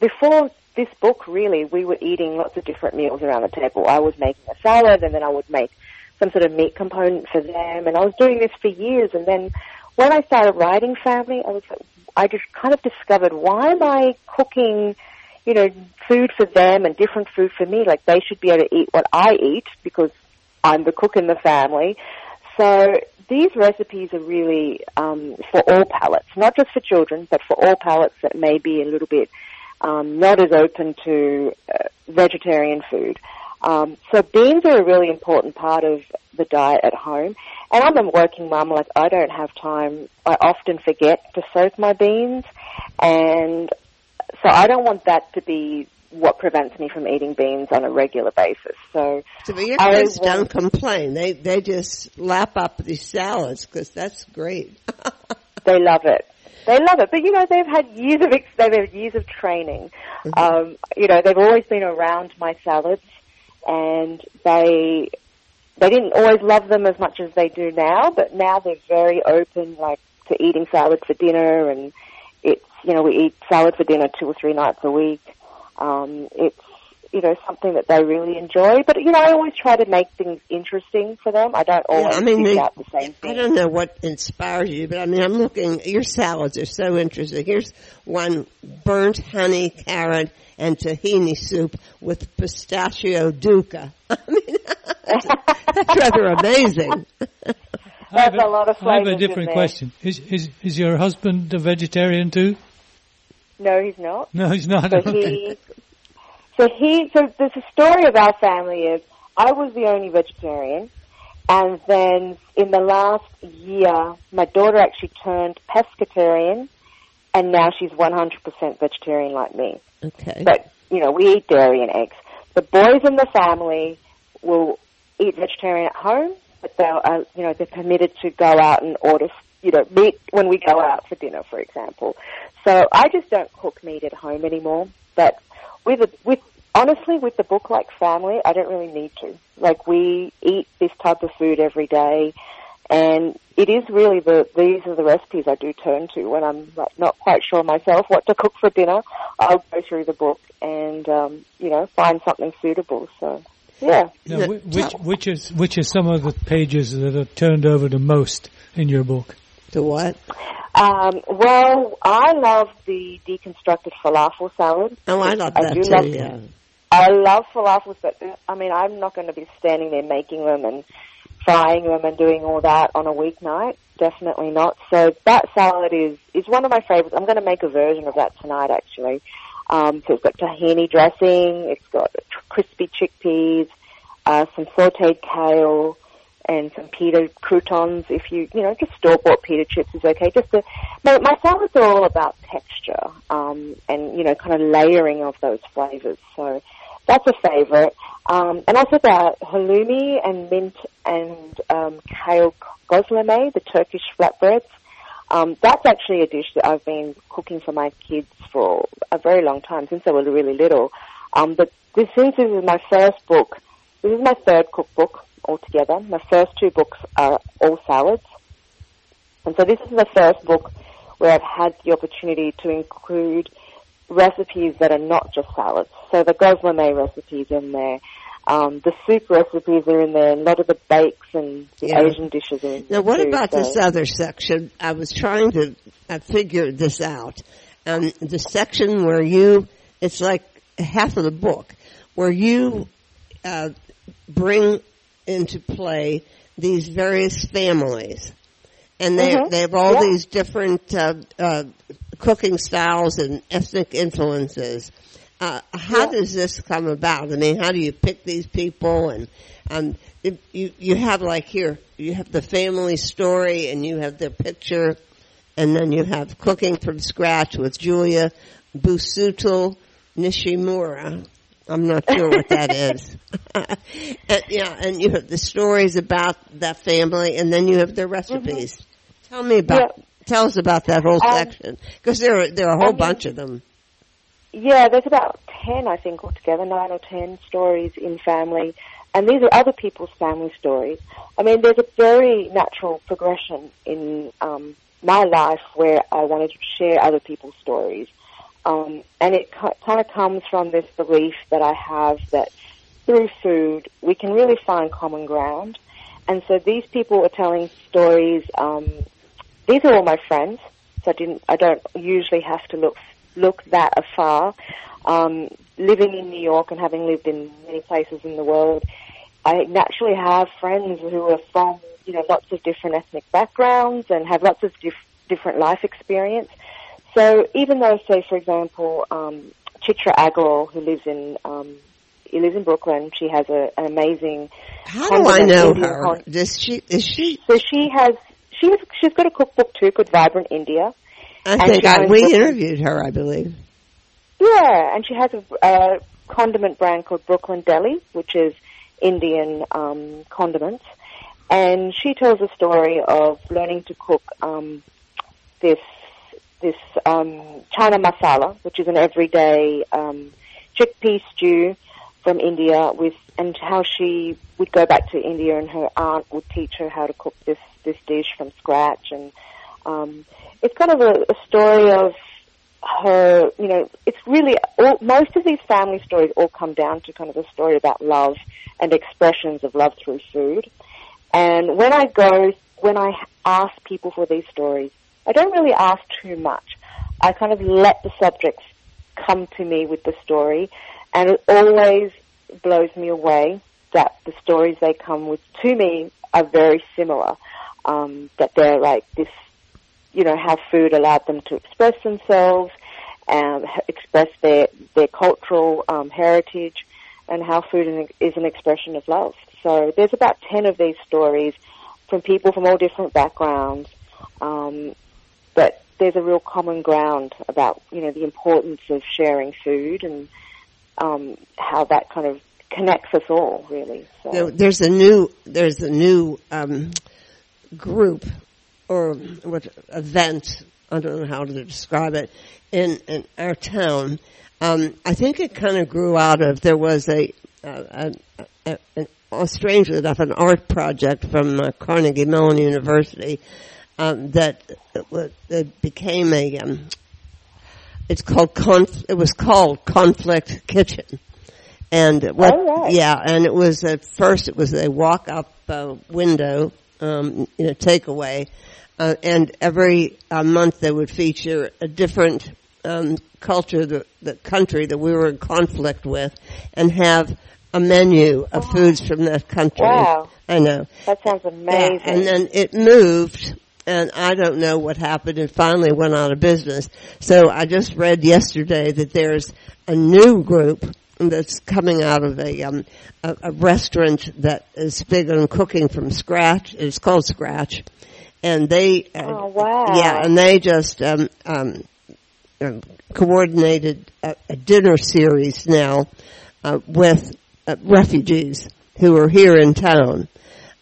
before this book, really, we were eating lots of different meals around the table. I was making a salad, and then I would make some sort of meat component for them, and I was doing this for years. And then when I started writing Family, I was I just kind of discovered why am I cooking, you know, food for them and different food for me? Like they should be able to eat what I eat because I'm the cook in the family. So these recipes are really um, for all palates, not just for children, but for all palates that may be a little bit um, not as open to uh, vegetarian food. Um, so beans are a really important part of the diet at home. And I'm a working mum, like I don't have time. I often forget to soak my beans, and so I don't want that to be what prevents me from eating beans on a regular basis. So So, your kids don't complain; they they just lap up these salads because that's great. (laughs) They love it. They love it. But you know, they've had years of ex- they've had years of training. Um, you know, they've always been around my salads, and they they didn't always love them as much as they do now. But now they're very open, like to eating salad for dinner, and it's you know we eat salad for dinner two or three nights a week. Um, it's you know something that they really enjoy. But you know, I always try to make things interesting for them. I don't Yeah, always I mean, pick they- out the same thing. I don't know what inspires you, but I mean, I'm looking. Your salads are so interesting. Here's one: burnt honey, carrot, and tahini soup with pistachio dukkah. (laughs) I mean, that's rather amazing. I (laughs) have That's a lot of I have a different question. Is, is is your husband a vegetarian too? No, he's not. No, he's not. So Okay. he, so he, so there's a story of our family is I was the only vegetarian, and then in the last year, my daughter actually turned pescatarian, and now she's 100% vegetarian like me. Okay. But you know, we eat dairy and eggs. The boys in the family will eat vegetarian at home, but they're uh, you know they're permitted to go out and order you know meat when we go out for dinner, for example. So I just don't cook meat at home anymore. But with a, with honestly with the book like family, I don't really need to. Like we eat this type of food every day. And it is really the these are the recipes I do turn to when I'm like, not quite sure myself what to cook for dinner. I'll go through the book and um, you know find something suitable. So yeah, Now, which which is which is some of the pages that are turned over the most in your book? The what? Um, well I love the deconstructed falafel salad. Oh, I love that do too. love yeah. I love falafels, but uh, I mean, I'm not going to be standing there making them and frying them and doing all that on a weeknight. Definitely not. So that salad is is one of my favorites. I'm going to make a version of that tonight, actually. Um, so it's got tahini dressing. It's got crispy chickpeas, uh, some sauteed kale, and some pita croutons. If you, you know, just store bought pita chips is okay. Just to, my, my salads are all about texture, um, and you know, kind of layering of those flavors. So that's a favorite. Um, and also the halloumi and mint and um, kale gözleme, the Turkish flatbreads. Um, that's actually a dish that I've been cooking for my kids for a very long time, since they were really little. Um, but this, since this is my first book, this is my third cookbook altogether. My first two books are all salads. And so this is the first book where I've had the opportunity to include recipes that are not just salads. So the gözleme recipes in there, um, the soup recipes are in there, and a lot of the bakes and the Yeah. Asian dishes are in there. Now, what too, about so- this other section? I was trying to uh, figure this out. Um, the section where you, it's like half of the book, where you uh, bring into play these various families. And they Mhm. they have all these different uh, uh, cooking styles and ethnic influences. Uh, how does this come about? I mean, how do you pick these people? And um, if you you have like here, you have the family story, and you have their picture, and then you have cooking from scratch with Julia Busuttil Nishimura. I'm not sure what that is. (laughs) and, yeah, and you have the stories about that family, and then you have their recipes. Tell me about. Tell us about that whole Um, section because there are there are a whole I mean- bunch of them. Yeah, there's about 10, I think, altogether, 9 or 10 stories in family. And these are other people's family stories. I mean, there's a very natural progression in um, my life where I wanted to share other people's stories. Um, and it kind of comes from this belief that I have that through food, we can really find common ground. And so these people are telling stories. Um, these are all my friends, so I didn't. I don't usually have to look look that afar. Um, living in New York and having lived in many places in the world, I naturally have friends who are from you know lots of different ethnic backgrounds and have lots of dif- different life experience. So even though, say, for example, um, Chitra Agrawal, who lives in um, he lives in Brooklyn, she has a, an amazing. How do I know Indian her? con- Does she? Is she? So she has she's she's got a cookbook too called Vibrant India. I And think I, we Brooklyn. interviewed her. I believe. Yeah, and she has a, a condiment brand called Brooklyn Delhi, which is Indian um, condiments. And she tells a story of learning to cook um, this this um, chana masala, which is an everyday um, chickpea stew from India, with and how she would go back to India and her aunt would teach her how to cook this this dish from scratch, and um, it's kind of a, a story of her, you know, it's really, all, most of these family stories all come down to kind of a story about love and expressions of love through food. And when I go, when I ask people for these stories, I don't really ask too much. I kind of let the subjects come to me with the story, and it always blows me away that the stories they come with to me are very similar. Um, that they're like this you know, how food allowed them to express themselves, um, express their their cultural um, heritage, and how food is an- is an expression of love. So there's about ten of these stories from people from all different backgrounds, um, but there's a real common ground about you know the importance of sharing food and um, how that kind of connects us all, really. So. There- There's a new there's a new um, group or what event. I don't know how to describe it in in our town. Um, I think it kind of grew out of there was a, a, a, an strangely enough an art project from uh, Carnegie Mellon University um, that it, wa- it became a um, it's called conf- it was called Conflict Kitchen. And what, Oh, right. yeah, and it was at first it was a walk up uh, window, um, you know, takeaway, uh, and every uh, month they would feature a different um, culture, the, the country that we were in conflict with, and have a menu of foods from that country. Wow. I know. That sounds amazing. Yeah, and then it moved, and I don't know what happened. and finally went out of business. So I just read yesterday that there's a new group that's coming out of a, um, a, a restaurant that is big on cooking from scratch. It's called Scratch, and they uh, Oh, wow. yeah, and they just um, um, um, coordinated a, a dinner series now uh, with uh, refugees who are here in town.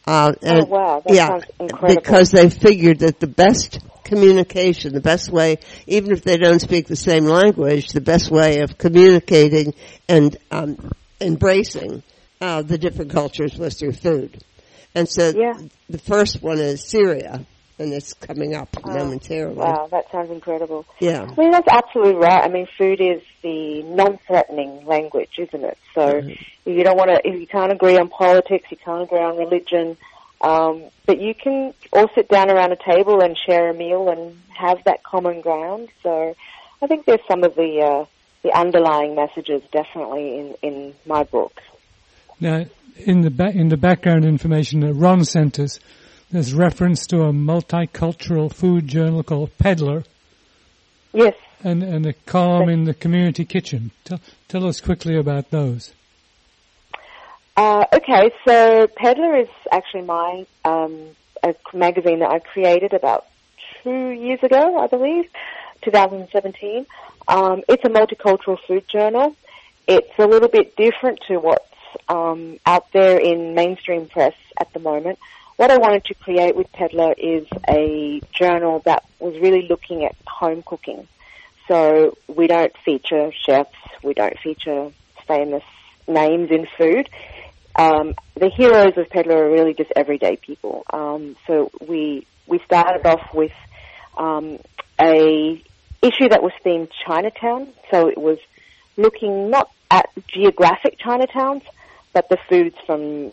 Uh, and, Oh, wow. That yeah, because they figured that the best communication, the best way, even if they don't speak the same language, the best way of communicating and um, embracing uh, the different cultures was through food. And so Yeah. the first one is Syria, and it's coming up Oh, momentarily. Wow, that sounds incredible. Yeah. I mean, that's absolutely right. I mean, food is the non-threatening language, isn't it? So Mm-hmm. if you don't want to, if you can't agree on politics, you can't agree on religion, um, but you can all sit down around a table and share a meal and have that common ground. So I think there's some of the uh, the underlying messages definitely in in my book. Now, in the ba- in the background information that Ron sent us, there's reference to a multicultural food journal called Peddler Yes. and, and a column in the community kitchen. Tell, tell us quickly about those. Uh, okay, so Peddler is actually my um, a magazine that I created about two years ago, I believe, 2017. Um, it's a multicultural food journal. It's a little bit different to what's um, out there in mainstream press at the moment. What I wanted to create with Peddler is a journal that was really looking at home cooking. So we don't feature chefs, we don't feature famous names in food um, the heroes of Peddler are really just everyday people. Um, so we we started off with um, a issue that was themed Chinatown. So it was looking not at geographic Chinatowns, but the foods from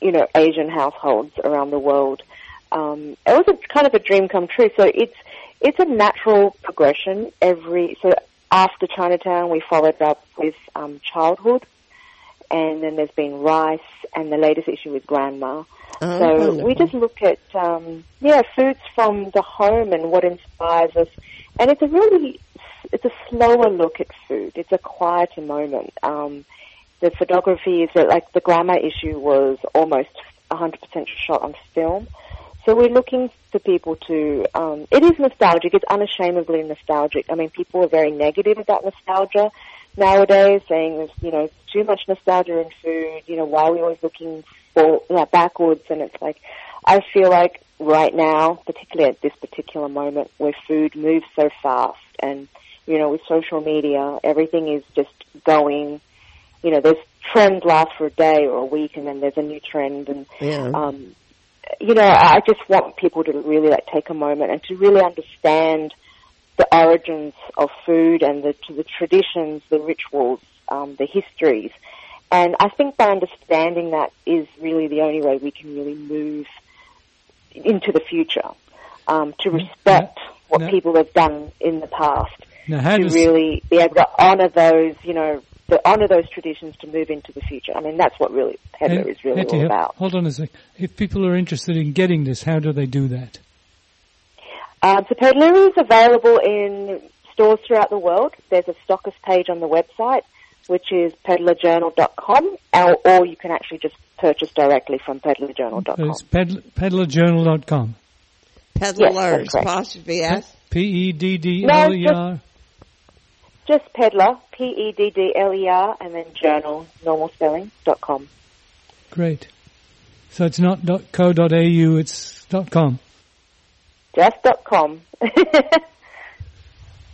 you know Asian households around the world. Um, it was a kind of a dream come true. So it's it's a natural progression. Every so after Chinatown, we followed up with um, childhood and then there's been rice, and the latest issue is grandma. Oh, so wonderful. we just look at um, yeah foods from the home and what inspires us, and it's a really it's a slower look at food. It's a quieter moment. Um, the photography is that like the grandma issue was almost 100% shot on film. So we're looking for people to. Um, it is nostalgic. It's unashamedly nostalgic. I mean, people are very negative about nostalgia nowadays, saying there's you know too much nostalgia in food. You know, why are we always looking for yeah, backwards? And it's like, I feel like right now, particularly at this particular moment, where food moves so fast, and you know, with social media, everything is just going. You know, there's trends last for a day or a week, and then there's a new trend, and Yeah. um, you know, I just want people to really like take a moment and to really understand the origins of food and the the traditions, the rituals, um, the histories. And I think by understanding that is really the only way we can really move into the future. Um, to respect what No. people have done in the past, Now, to does really be able to honour those, you know, to honour those traditions to move into the future. I mean, that's what really Peddler Hey, is really Hetty, all about. Hold on a sec. If people are interested in getting this, how do they do that? Um, so Peddler is available in stores throughout the world. There's a stockist page on the website, which is peddlerjournal.com, or, or you can actually just purchase directly from peddlerjournal.com. It's ped- peddlerjournal.com. Peddlers, that's correct. apostrophe S. P E D D L E R. Just Peddler, P-E-D-D-L-E-R, and then journal, normal spelling, dot com. Great. So it's not dot .co dot .au, it's dot .com. Just dot com. (laughs)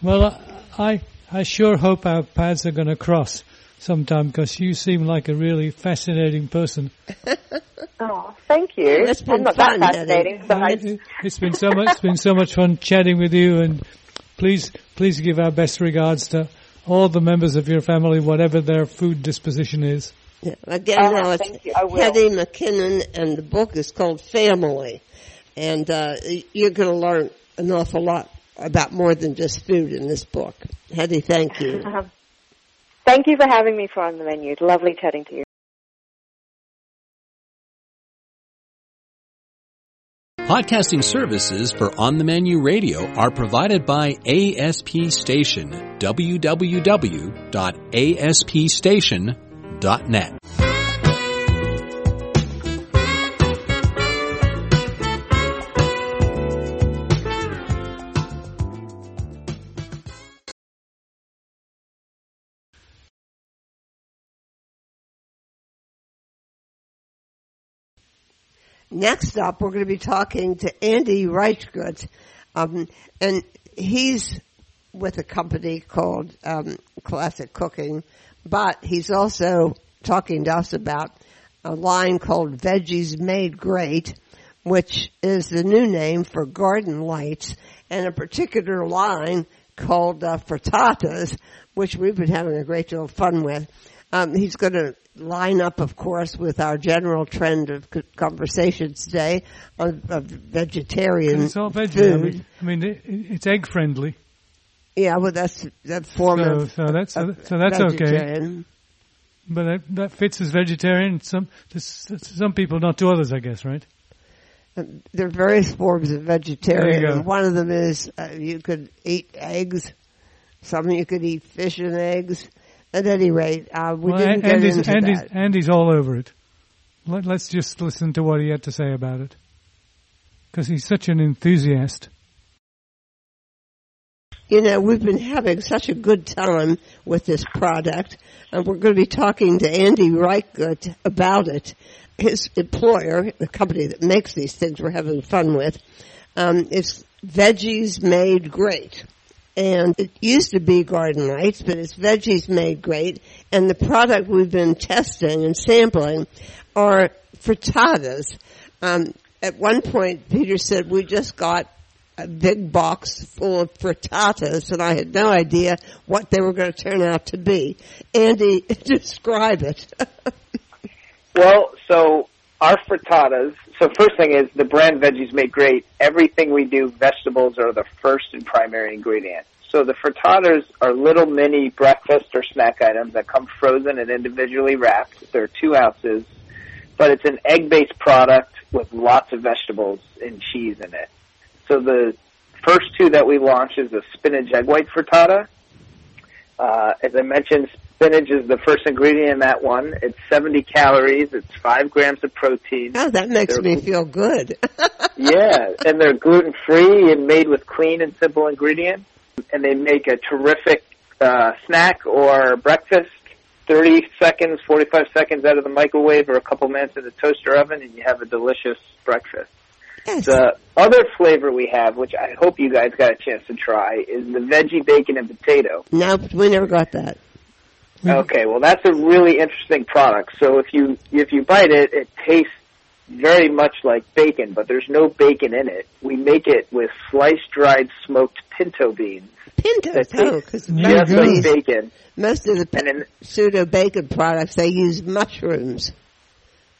Well, I, I sure hope our paths are going to cross sometime because you seem like a really fascinating person. (laughs) oh, thank you. It's been I'm not fun, that fascinating, Hetty. but I, It- It's been so much, it's been so much fun chatting with you and please, please give our best regards to all the members of your family, whatever their food disposition is. Yeah. Again, now it's thank you. I. Hetty McKinnon, and the book is called Family. And uh, you're going to learn an awful lot about more than just food in this book. Hetty, thank you. um, thank you for having me for On the Menu. It's lovely chatting to you. Podcasting services for On the Menu Radio are provided by ASP Station. www.aspstation.net. Next up, we're going to be talking to Andy Reichgut, um, and he's with a company called um, Classic Cooking, but he's also talking to us about a line called Veggies Made Great, which is the new name for Garden Lites, and a particular line called uh, Frittatas, which we've been having a great deal of fun with. Um, he's going to line up, of course, with our general trend of conversation today of, of vegetarian It's all food. I mean, it, it's egg friendly. yeah, well, that's that form So, of so that's of so that's okay. But that, that fits as vegetarian. Some to some people, not to others, I guess, right? There are various forms of vegetarian. There you go. and One of them is uh, you could eat eggs. Some you could eat fish and eggs. At any rate, uh, we well, didn't An- get Andy's, into Andy's, that. Andy's all over it. Let, let's just listen to what he had to say about it, because he's such an enthusiast. You know, we've been having such a good time with this product, and we're going to be talking to Andy Reichgut about it. His employer, the company that makes these things we're having fun with, um, is Veggies Made Great. And it used to be Garden Lites, but it's Veggies Made Great. And the product we've been testing and sampling are frittatas. Um, at one point, Peter said we just got a big box full of frittatas, and I had no idea what they were going to turn out to be. Andy, (laughs) describe it. (laughs) Well, so our frittatas. So first thing is the brand Veggies Make Great. Everything we do, vegetables are the first and primary ingredient. So the frittatas are little mini breakfast or snack items that come frozen and individually wrapped. They're two ounces, but it's an egg-based product with lots of vegetables and cheese in it. So the first two that we launched is the spinach egg white frittata. Uh, as I mentioned, spinach is the first ingredient in that one. It's 70 calories. It's 5 grams of protein. Oh, that makes They're- me feel good. (laughs) Yeah, and they're gluten free and made with clean and simple ingredients. And they make a terrific uh, snack or breakfast. 30 seconds, 45 seconds out of the microwave or a couple minutes in the toaster oven and you have a delicious breakfast. yes. The other flavor we have, which I hope you guys got a chance to try, is the veggie bacon and potato. no, we never got that. Mm-hmm. Okay, well that's a really interesting product. So if you if you bite it, it tastes very much like bacon, but there's no bacon in it. We make it with sliced dried smoked pinto beans. Pinto, oh, because just like bacon. most of the And then pseudo bacon products they use mushrooms.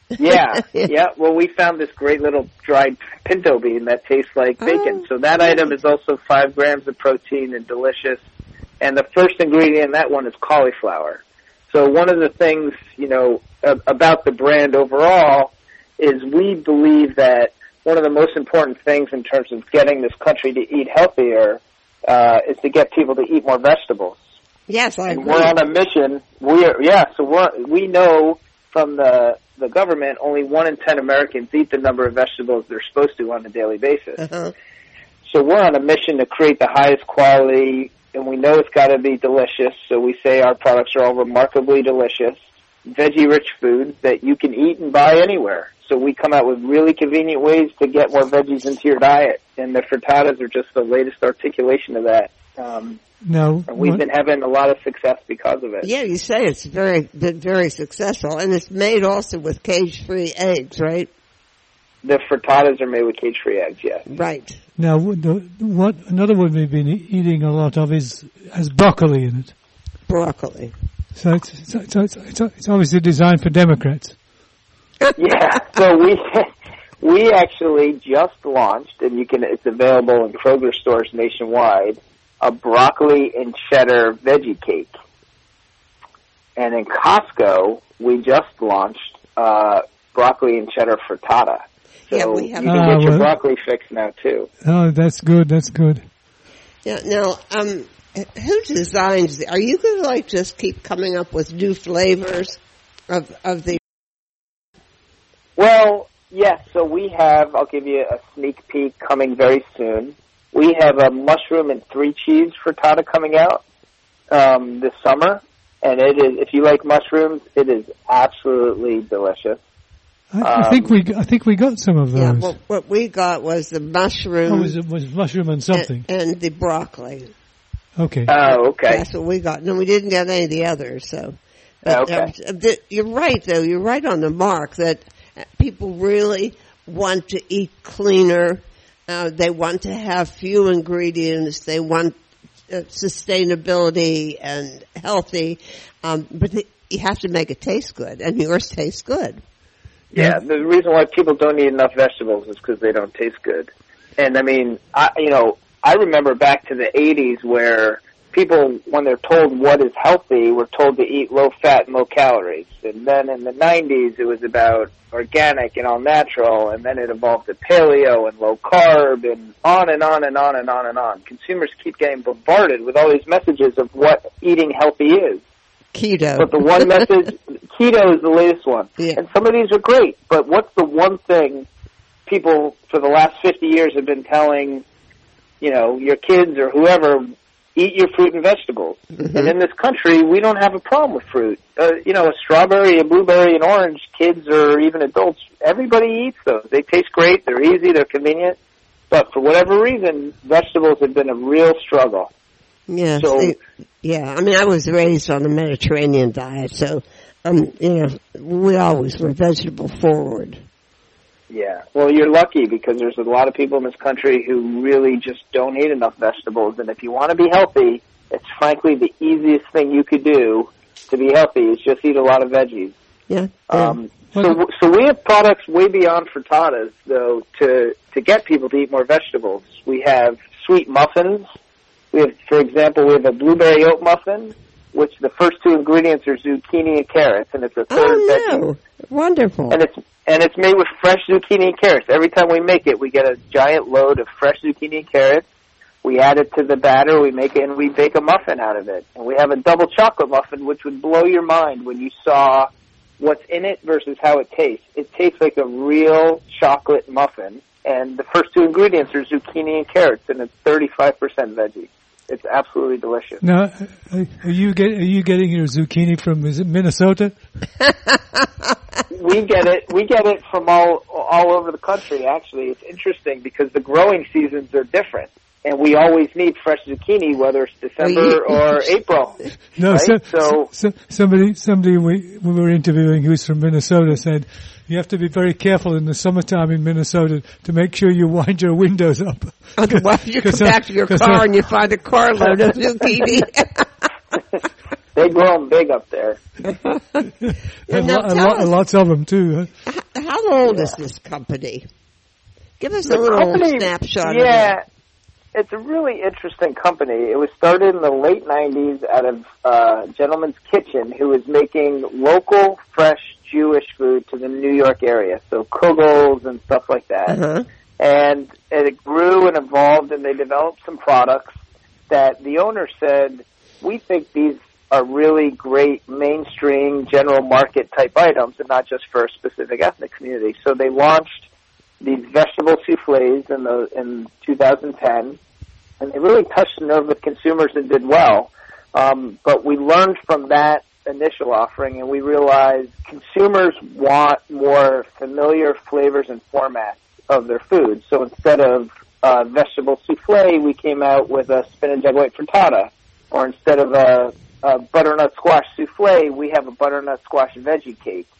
yeah, (laughs) yeah. Well, we found this great little dried pinto bean that tastes like bacon. Oh, so that item is also five grams of protein and delicious. And the first ingredient in that one is cauliflower. So one of the things, you know, about the brand overall is we believe that one of the most important things in terms of getting this country to eat healthier uh, is to get people to eat more vegetables. Yes, I And agree. we're on a mission. We're yeah, so we're we know from the the government only one in ten Americans eat the number of vegetables they're supposed to on a daily basis. uh-huh. So we're on a mission to create the highest quality, and we know it's got to be delicious. So we say our products are all remarkably delicious, veggie-rich food that you can eat and buy anywhere. So we come out with really convenient ways to get more veggies into your diet, and the frittatas are just the latest articulation of that. Um, Now, and we've what- been having a lot of success because of it. Yeah, you say it's very been very successful, and it's made also with cage-free eggs, right? The frittatas are made with cage-free eggs. Yes. Right. now, what, another one we've been eating a lot of is has broccoli in it. Broccoli. So it's so it's, it's, it's, it's obviously designed for Democrats. (laughs) yeah. So we (laughs) we actually just launched, and you can it's available in Kroger stores nationwide. A broccoli and cheddar veggie cake, and in Costco we just launched uh, broccoli and cheddar frittata. So Yeah, we have- you can Ah, get your well- broccoli fixed now too. Oh, that's good. That's good. Yeah. Now, um, who designs? The, are you going to like just keep coming up with new flavors of of the? Well, yes. So we have. I'll give you a sneak peek coming very soon. We have a mushroom and three cheese frittata coming out um, this summer, and it is. If you like mushrooms, it is absolutely delicious. I, I think Um, we I think we got some of those. Yeah. Well, what we got was the mushroom oh, was it was mushroom and something? and, and the broccoli. Okay. Oh, okay. That's what we got. No, we didn't get any of the others. So, but, Okay. um, the, you're right, though. You're right on the mark that uh, people really want to eat cleaner. Uh, they want to have few ingredients. They want uh, sustainability and healthy. Um, but the, you have to make it taste good, and yours tastes good. Yeah, the reason why people don't eat enough vegetables is because they don't taste good. And I mean, I you know, I remember back to the '80s where people, when they're told what is healthy, were told to eat low fat and low calories. And then in the '90s, it was about organic and all natural, and then it evolved to paleo and low carb, and on and on and on and on and on. Consumers keep getting bombarded with all these messages of what eating healthy is. Keto. But the one (laughs) message, keto is the latest one. Yeah. And some of these are great, but what's the one thing people for the last 50 years have been telling, you know, your kids or whoever, eat your fruit and vegetables. Mm-hmm. And in this country, we don't have a problem with fruit. Uh, you know, a strawberry, a blueberry, an orange, kids or even adults, everybody eats those. They taste great, they're easy, they're convenient. But for whatever reason, vegetables have been a real struggle. Yes. So- they- yeah. I mean, I was raised on a Mediterranean diet, so um, you know, we always were vegetable forward. Yeah. Well, you're lucky because there's a lot of people in this country who really just don't eat enough vegetables. And if you want to be healthy, it's frankly the easiest thing you could do to be healthy is just eat a lot of veggies. Yeah. yeah. Um, so, so we have products way beyond frittatas, though, to to get people to eat more vegetables. We have sweet muffins. We have, for example, we have a blueberry oat muffin, which the first two ingredients are zucchini and carrots, and it's a oh, third oh veggie no, wonderful. and it's and it's made with fresh zucchini and carrots. Every time we make it, we get a giant load of fresh zucchini and carrots. We add it to the batter, we make it, and we bake a muffin out of it. And we have a double chocolate muffin, which would blow your mind when you saw what's in it versus how it tastes. It tastes like a real chocolate muffin, and the first two ingredients are zucchini and carrots, and it's 35% veggie. It's absolutely delicious. Now, are you get are you getting your zucchini from is it Minnesota? (laughs) we get it. We get it from all all over the country. Actually, it's interesting because the growing seasons are different, and we always need fresh zucchini, whether it's December or April. (laughs) No, Right, so, so- so somebody somebody we we were interviewing who's from Minnesota said you have to be very careful in the summertime in Minnesota to make sure you wind your windows up. (laughs) Otherwise, you (laughs) come 'Cause, uh, back to your 'cause, car uh, and you find a carload of zucchini. They grow them big up there. and lo- and lo- us- lots of them too. huh? How old is this company? Give us a The little company- snapshot. Yeah, it's a really interesting company. It was started in the late '90s out of uh, Gentleman's Kitchen, who was making local, fresh Jewish food to the New York area, so kugels and stuff like that. Uh-huh. and it grew and evolved and they developed some products that the owner said we think these are really great mainstream general market type items and not just for a specific ethnic community so they launched these vegetable souffles in the in 2010 and they really touched the nerve with consumers and did well um, but we learned from that initial offering and we realized consumers want more familiar flavors and formats of their food. So instead of uh, vegetable souffle, we came out with a spinach egg white frittata. Or instead of a, a butternut squash souffle, we have a butternut squash veggie cake. (laughs)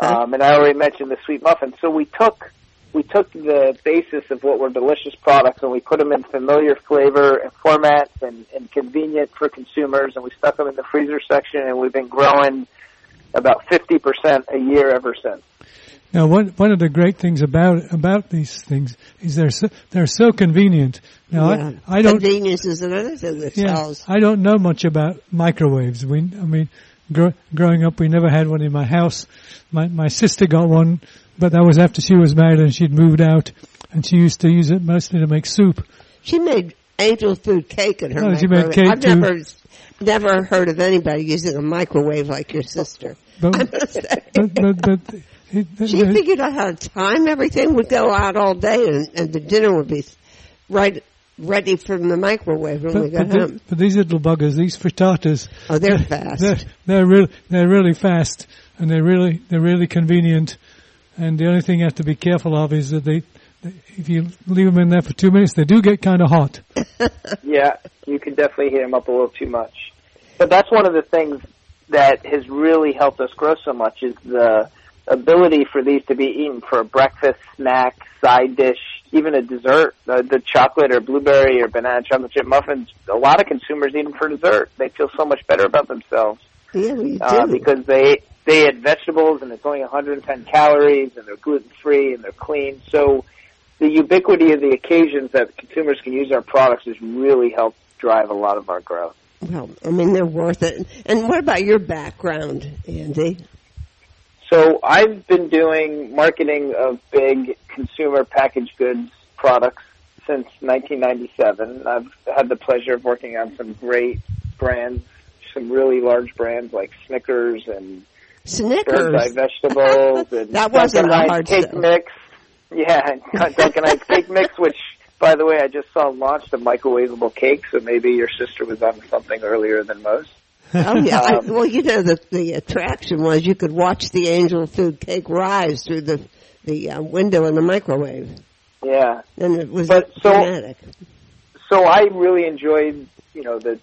Um, and I already mentioned the sweet muffin. So we took we took the basis of what were delicious products and we put them in familiar flavor and formats and, and convenient for consumers and we stuck them in the freezer section and we've been growing about 50% a year ever since. Now, one one of the great things about about these things is they're so, they're so convenient. Now, yeah. I, I don't Convenience is another thing that yeah, sells. I don't know much about microwaves. We, I mean, gr- growing up, we never had one in my house. My my sister got one but that was after she was married and she'd moved out, and she used to use it mostly to make soup. She made angel food cake in her Oh, she made cake I've too. never never heard of anybody using a microwave like your sister. But but but, but it, She figured out how to time everything would go out all day and, and the dinner would be right ready from the microwave when we got but, home. the- but these little buggers, these frittatas, Oh, they're fast. they're they're real they're really fast and they're really they're really convenient. And the only thing you have to be careful of is that they, they if you leave them in there for two minutes, they do get kind of hot. (laughs) Yeah, you can definitely heat them up a little too much. But that's one of the things that has really helped us grow so much is the ability for these to be eaten for a breakfast, snack, side dish, even a dessert. The, the chocolate or blueberry or banana chocolate chip muffins, a lot of consumers eat them for dessert. They feel so much better about themselves Yeah, we do. uh, because they they had vegetables and it's only 110 calories and they're gluten free and they're clean. So the ubiquity of the occasions that consumers can use our products has really helped drive a lot of our growth. well, I mean, they're worth it. And what about your background, Andy? So I've been doing marketing of big consumer packaged goods products since 1997. I've had the pleasure of working on some great brands, some really large brands like Snickers and Snickers. Eye Vegetables (laughs) and That wasn't the hard Cake stuff. Mix. Yeah, and (laughs) Duncan Hines Cake Mix, which, by the way, I just saw launched a microwavable cake, so maybe your sister was on something earlier than most. Oh yeah. I, Um, well, you know the the attraction was you could watch the angel food cake rise through the the uh, window in the microwave, Yeah. and it was But so- dramatic. so I really enjoyed, you know, the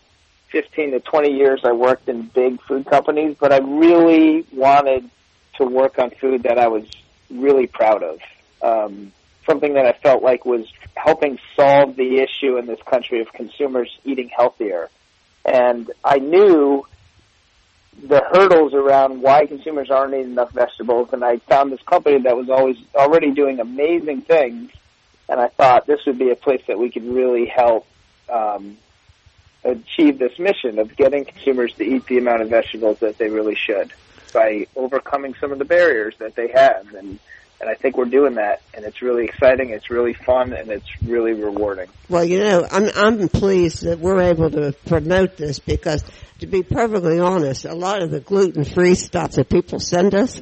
15 to 20 years I worked in big food companies, but I really wanted to work on food that I was really proud of. Um, something that I felt like was helping solve the issue in this country of consumers eating healthier. And I knew the hurdles around why consumers aren't eating enough vegetables, and I found this company that was always already doing amazing things and I thought this would be a place that we could really help um, achieve this mission of getting consumers to eat the amount of vegetables that they really should by overcoming some of the barriers that they have. And and I think we're doing that and it's really exciting it's really fun and it's really rewarding. Well, you know, I'm I'm pleased that we're able to promote this because, to be perfectly honest, a lot of the gluten free stuff that people send us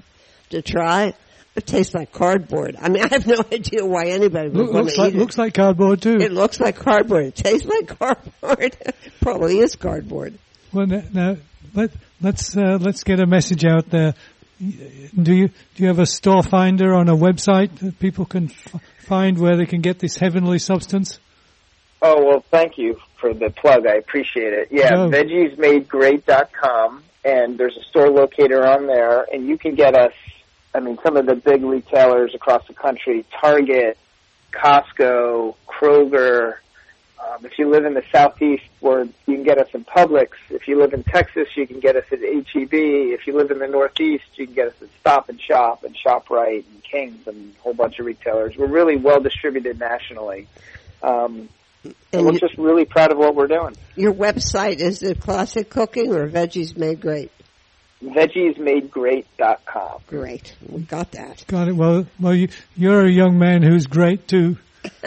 to try, it tastes like cardboard. I mean, (laughs) I have no idea why anybody would Look, want looks to like eat it. looks like cardboard too. it. It looks like cardboard. It tastes like cardboard. (laughs) Probably is cardboard. Well, now, now let let's uh, let's get a message out there. Do you do you have a store finder on a website that people can f- find where they can get this heavenly substance? Oh well, thank you for the plug. I appreciate it. Yeah, No. veggiesmadegreat.com, and there's a store locator on there, and you can get us. I mean, some of the big retailers across the country: Target, Costco, Kroger. Um, if you live in the southeast, where you can get us in Publix. If you live in Texas, you can get us at HEB. If you live in the Northeast, you can get us at Stop and Shop and ShopRite and Kings and a whole bunch of retailers. We're really well distributed nationally. Um, and And we're you, just really proud of what we're doing. your website is it classic cooking or veggies made great? Veggiesmadegreat.com. Great, we got that. Got it. Well, well, you, you're a young man who's great too. (laughs)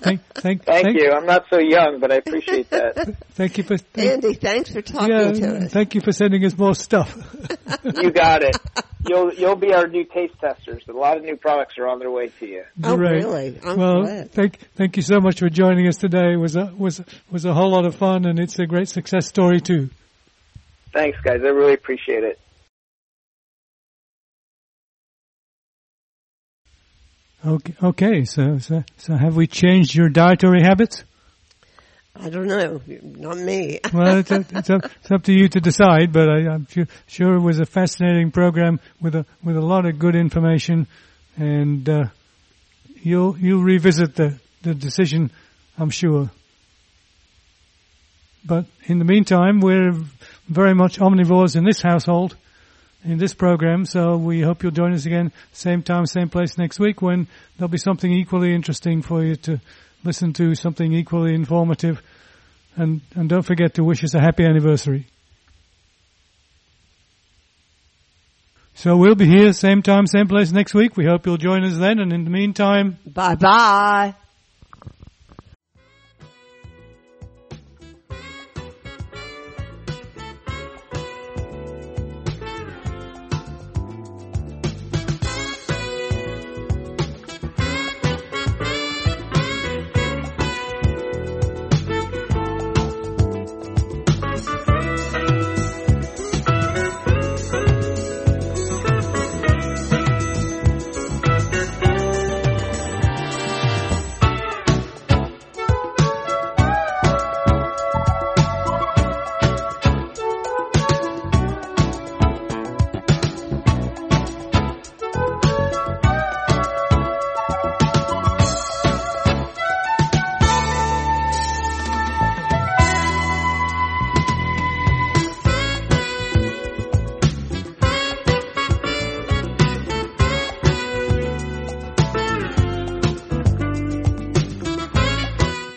Thank, thank, Thank, you. I'm not so young, but I appreciate that. (laughs) Thank you for. Thank, Andy, thanks for talking yeah, to us. thank you for sending us more stuff. you got it. (laughs) You'll you'll be our new taste testers. A lot of new products are on their way to you. Oh, Great. really? I'm well, glad. thank thank you so much for joining us today. It was a was was a whole lot of fun, and it's a great success story too. Thanks, guys. I really appreciate it. Okay, okay. So, so so have we changed your dietary habits? I don't know, not me. (laughs) Well, it's, up, it's, up, it's up to you to decide. But I, I'm sure, sure it was a fascinating program with a with a lot of good information, and uh, you'll you'll revisit the the decision, I'm sure. But in the meantime, we're very much omnivores in this household, in this program. So we hope you'll join us again, same time, same place next week, when there'll be something equally interesting for you to listen to, something equally informative. And, and don't forget to wish us a happy anniversary. So we'll be here same time, same place next week. We hope you'll join us then. And in the meantime, Bye bye.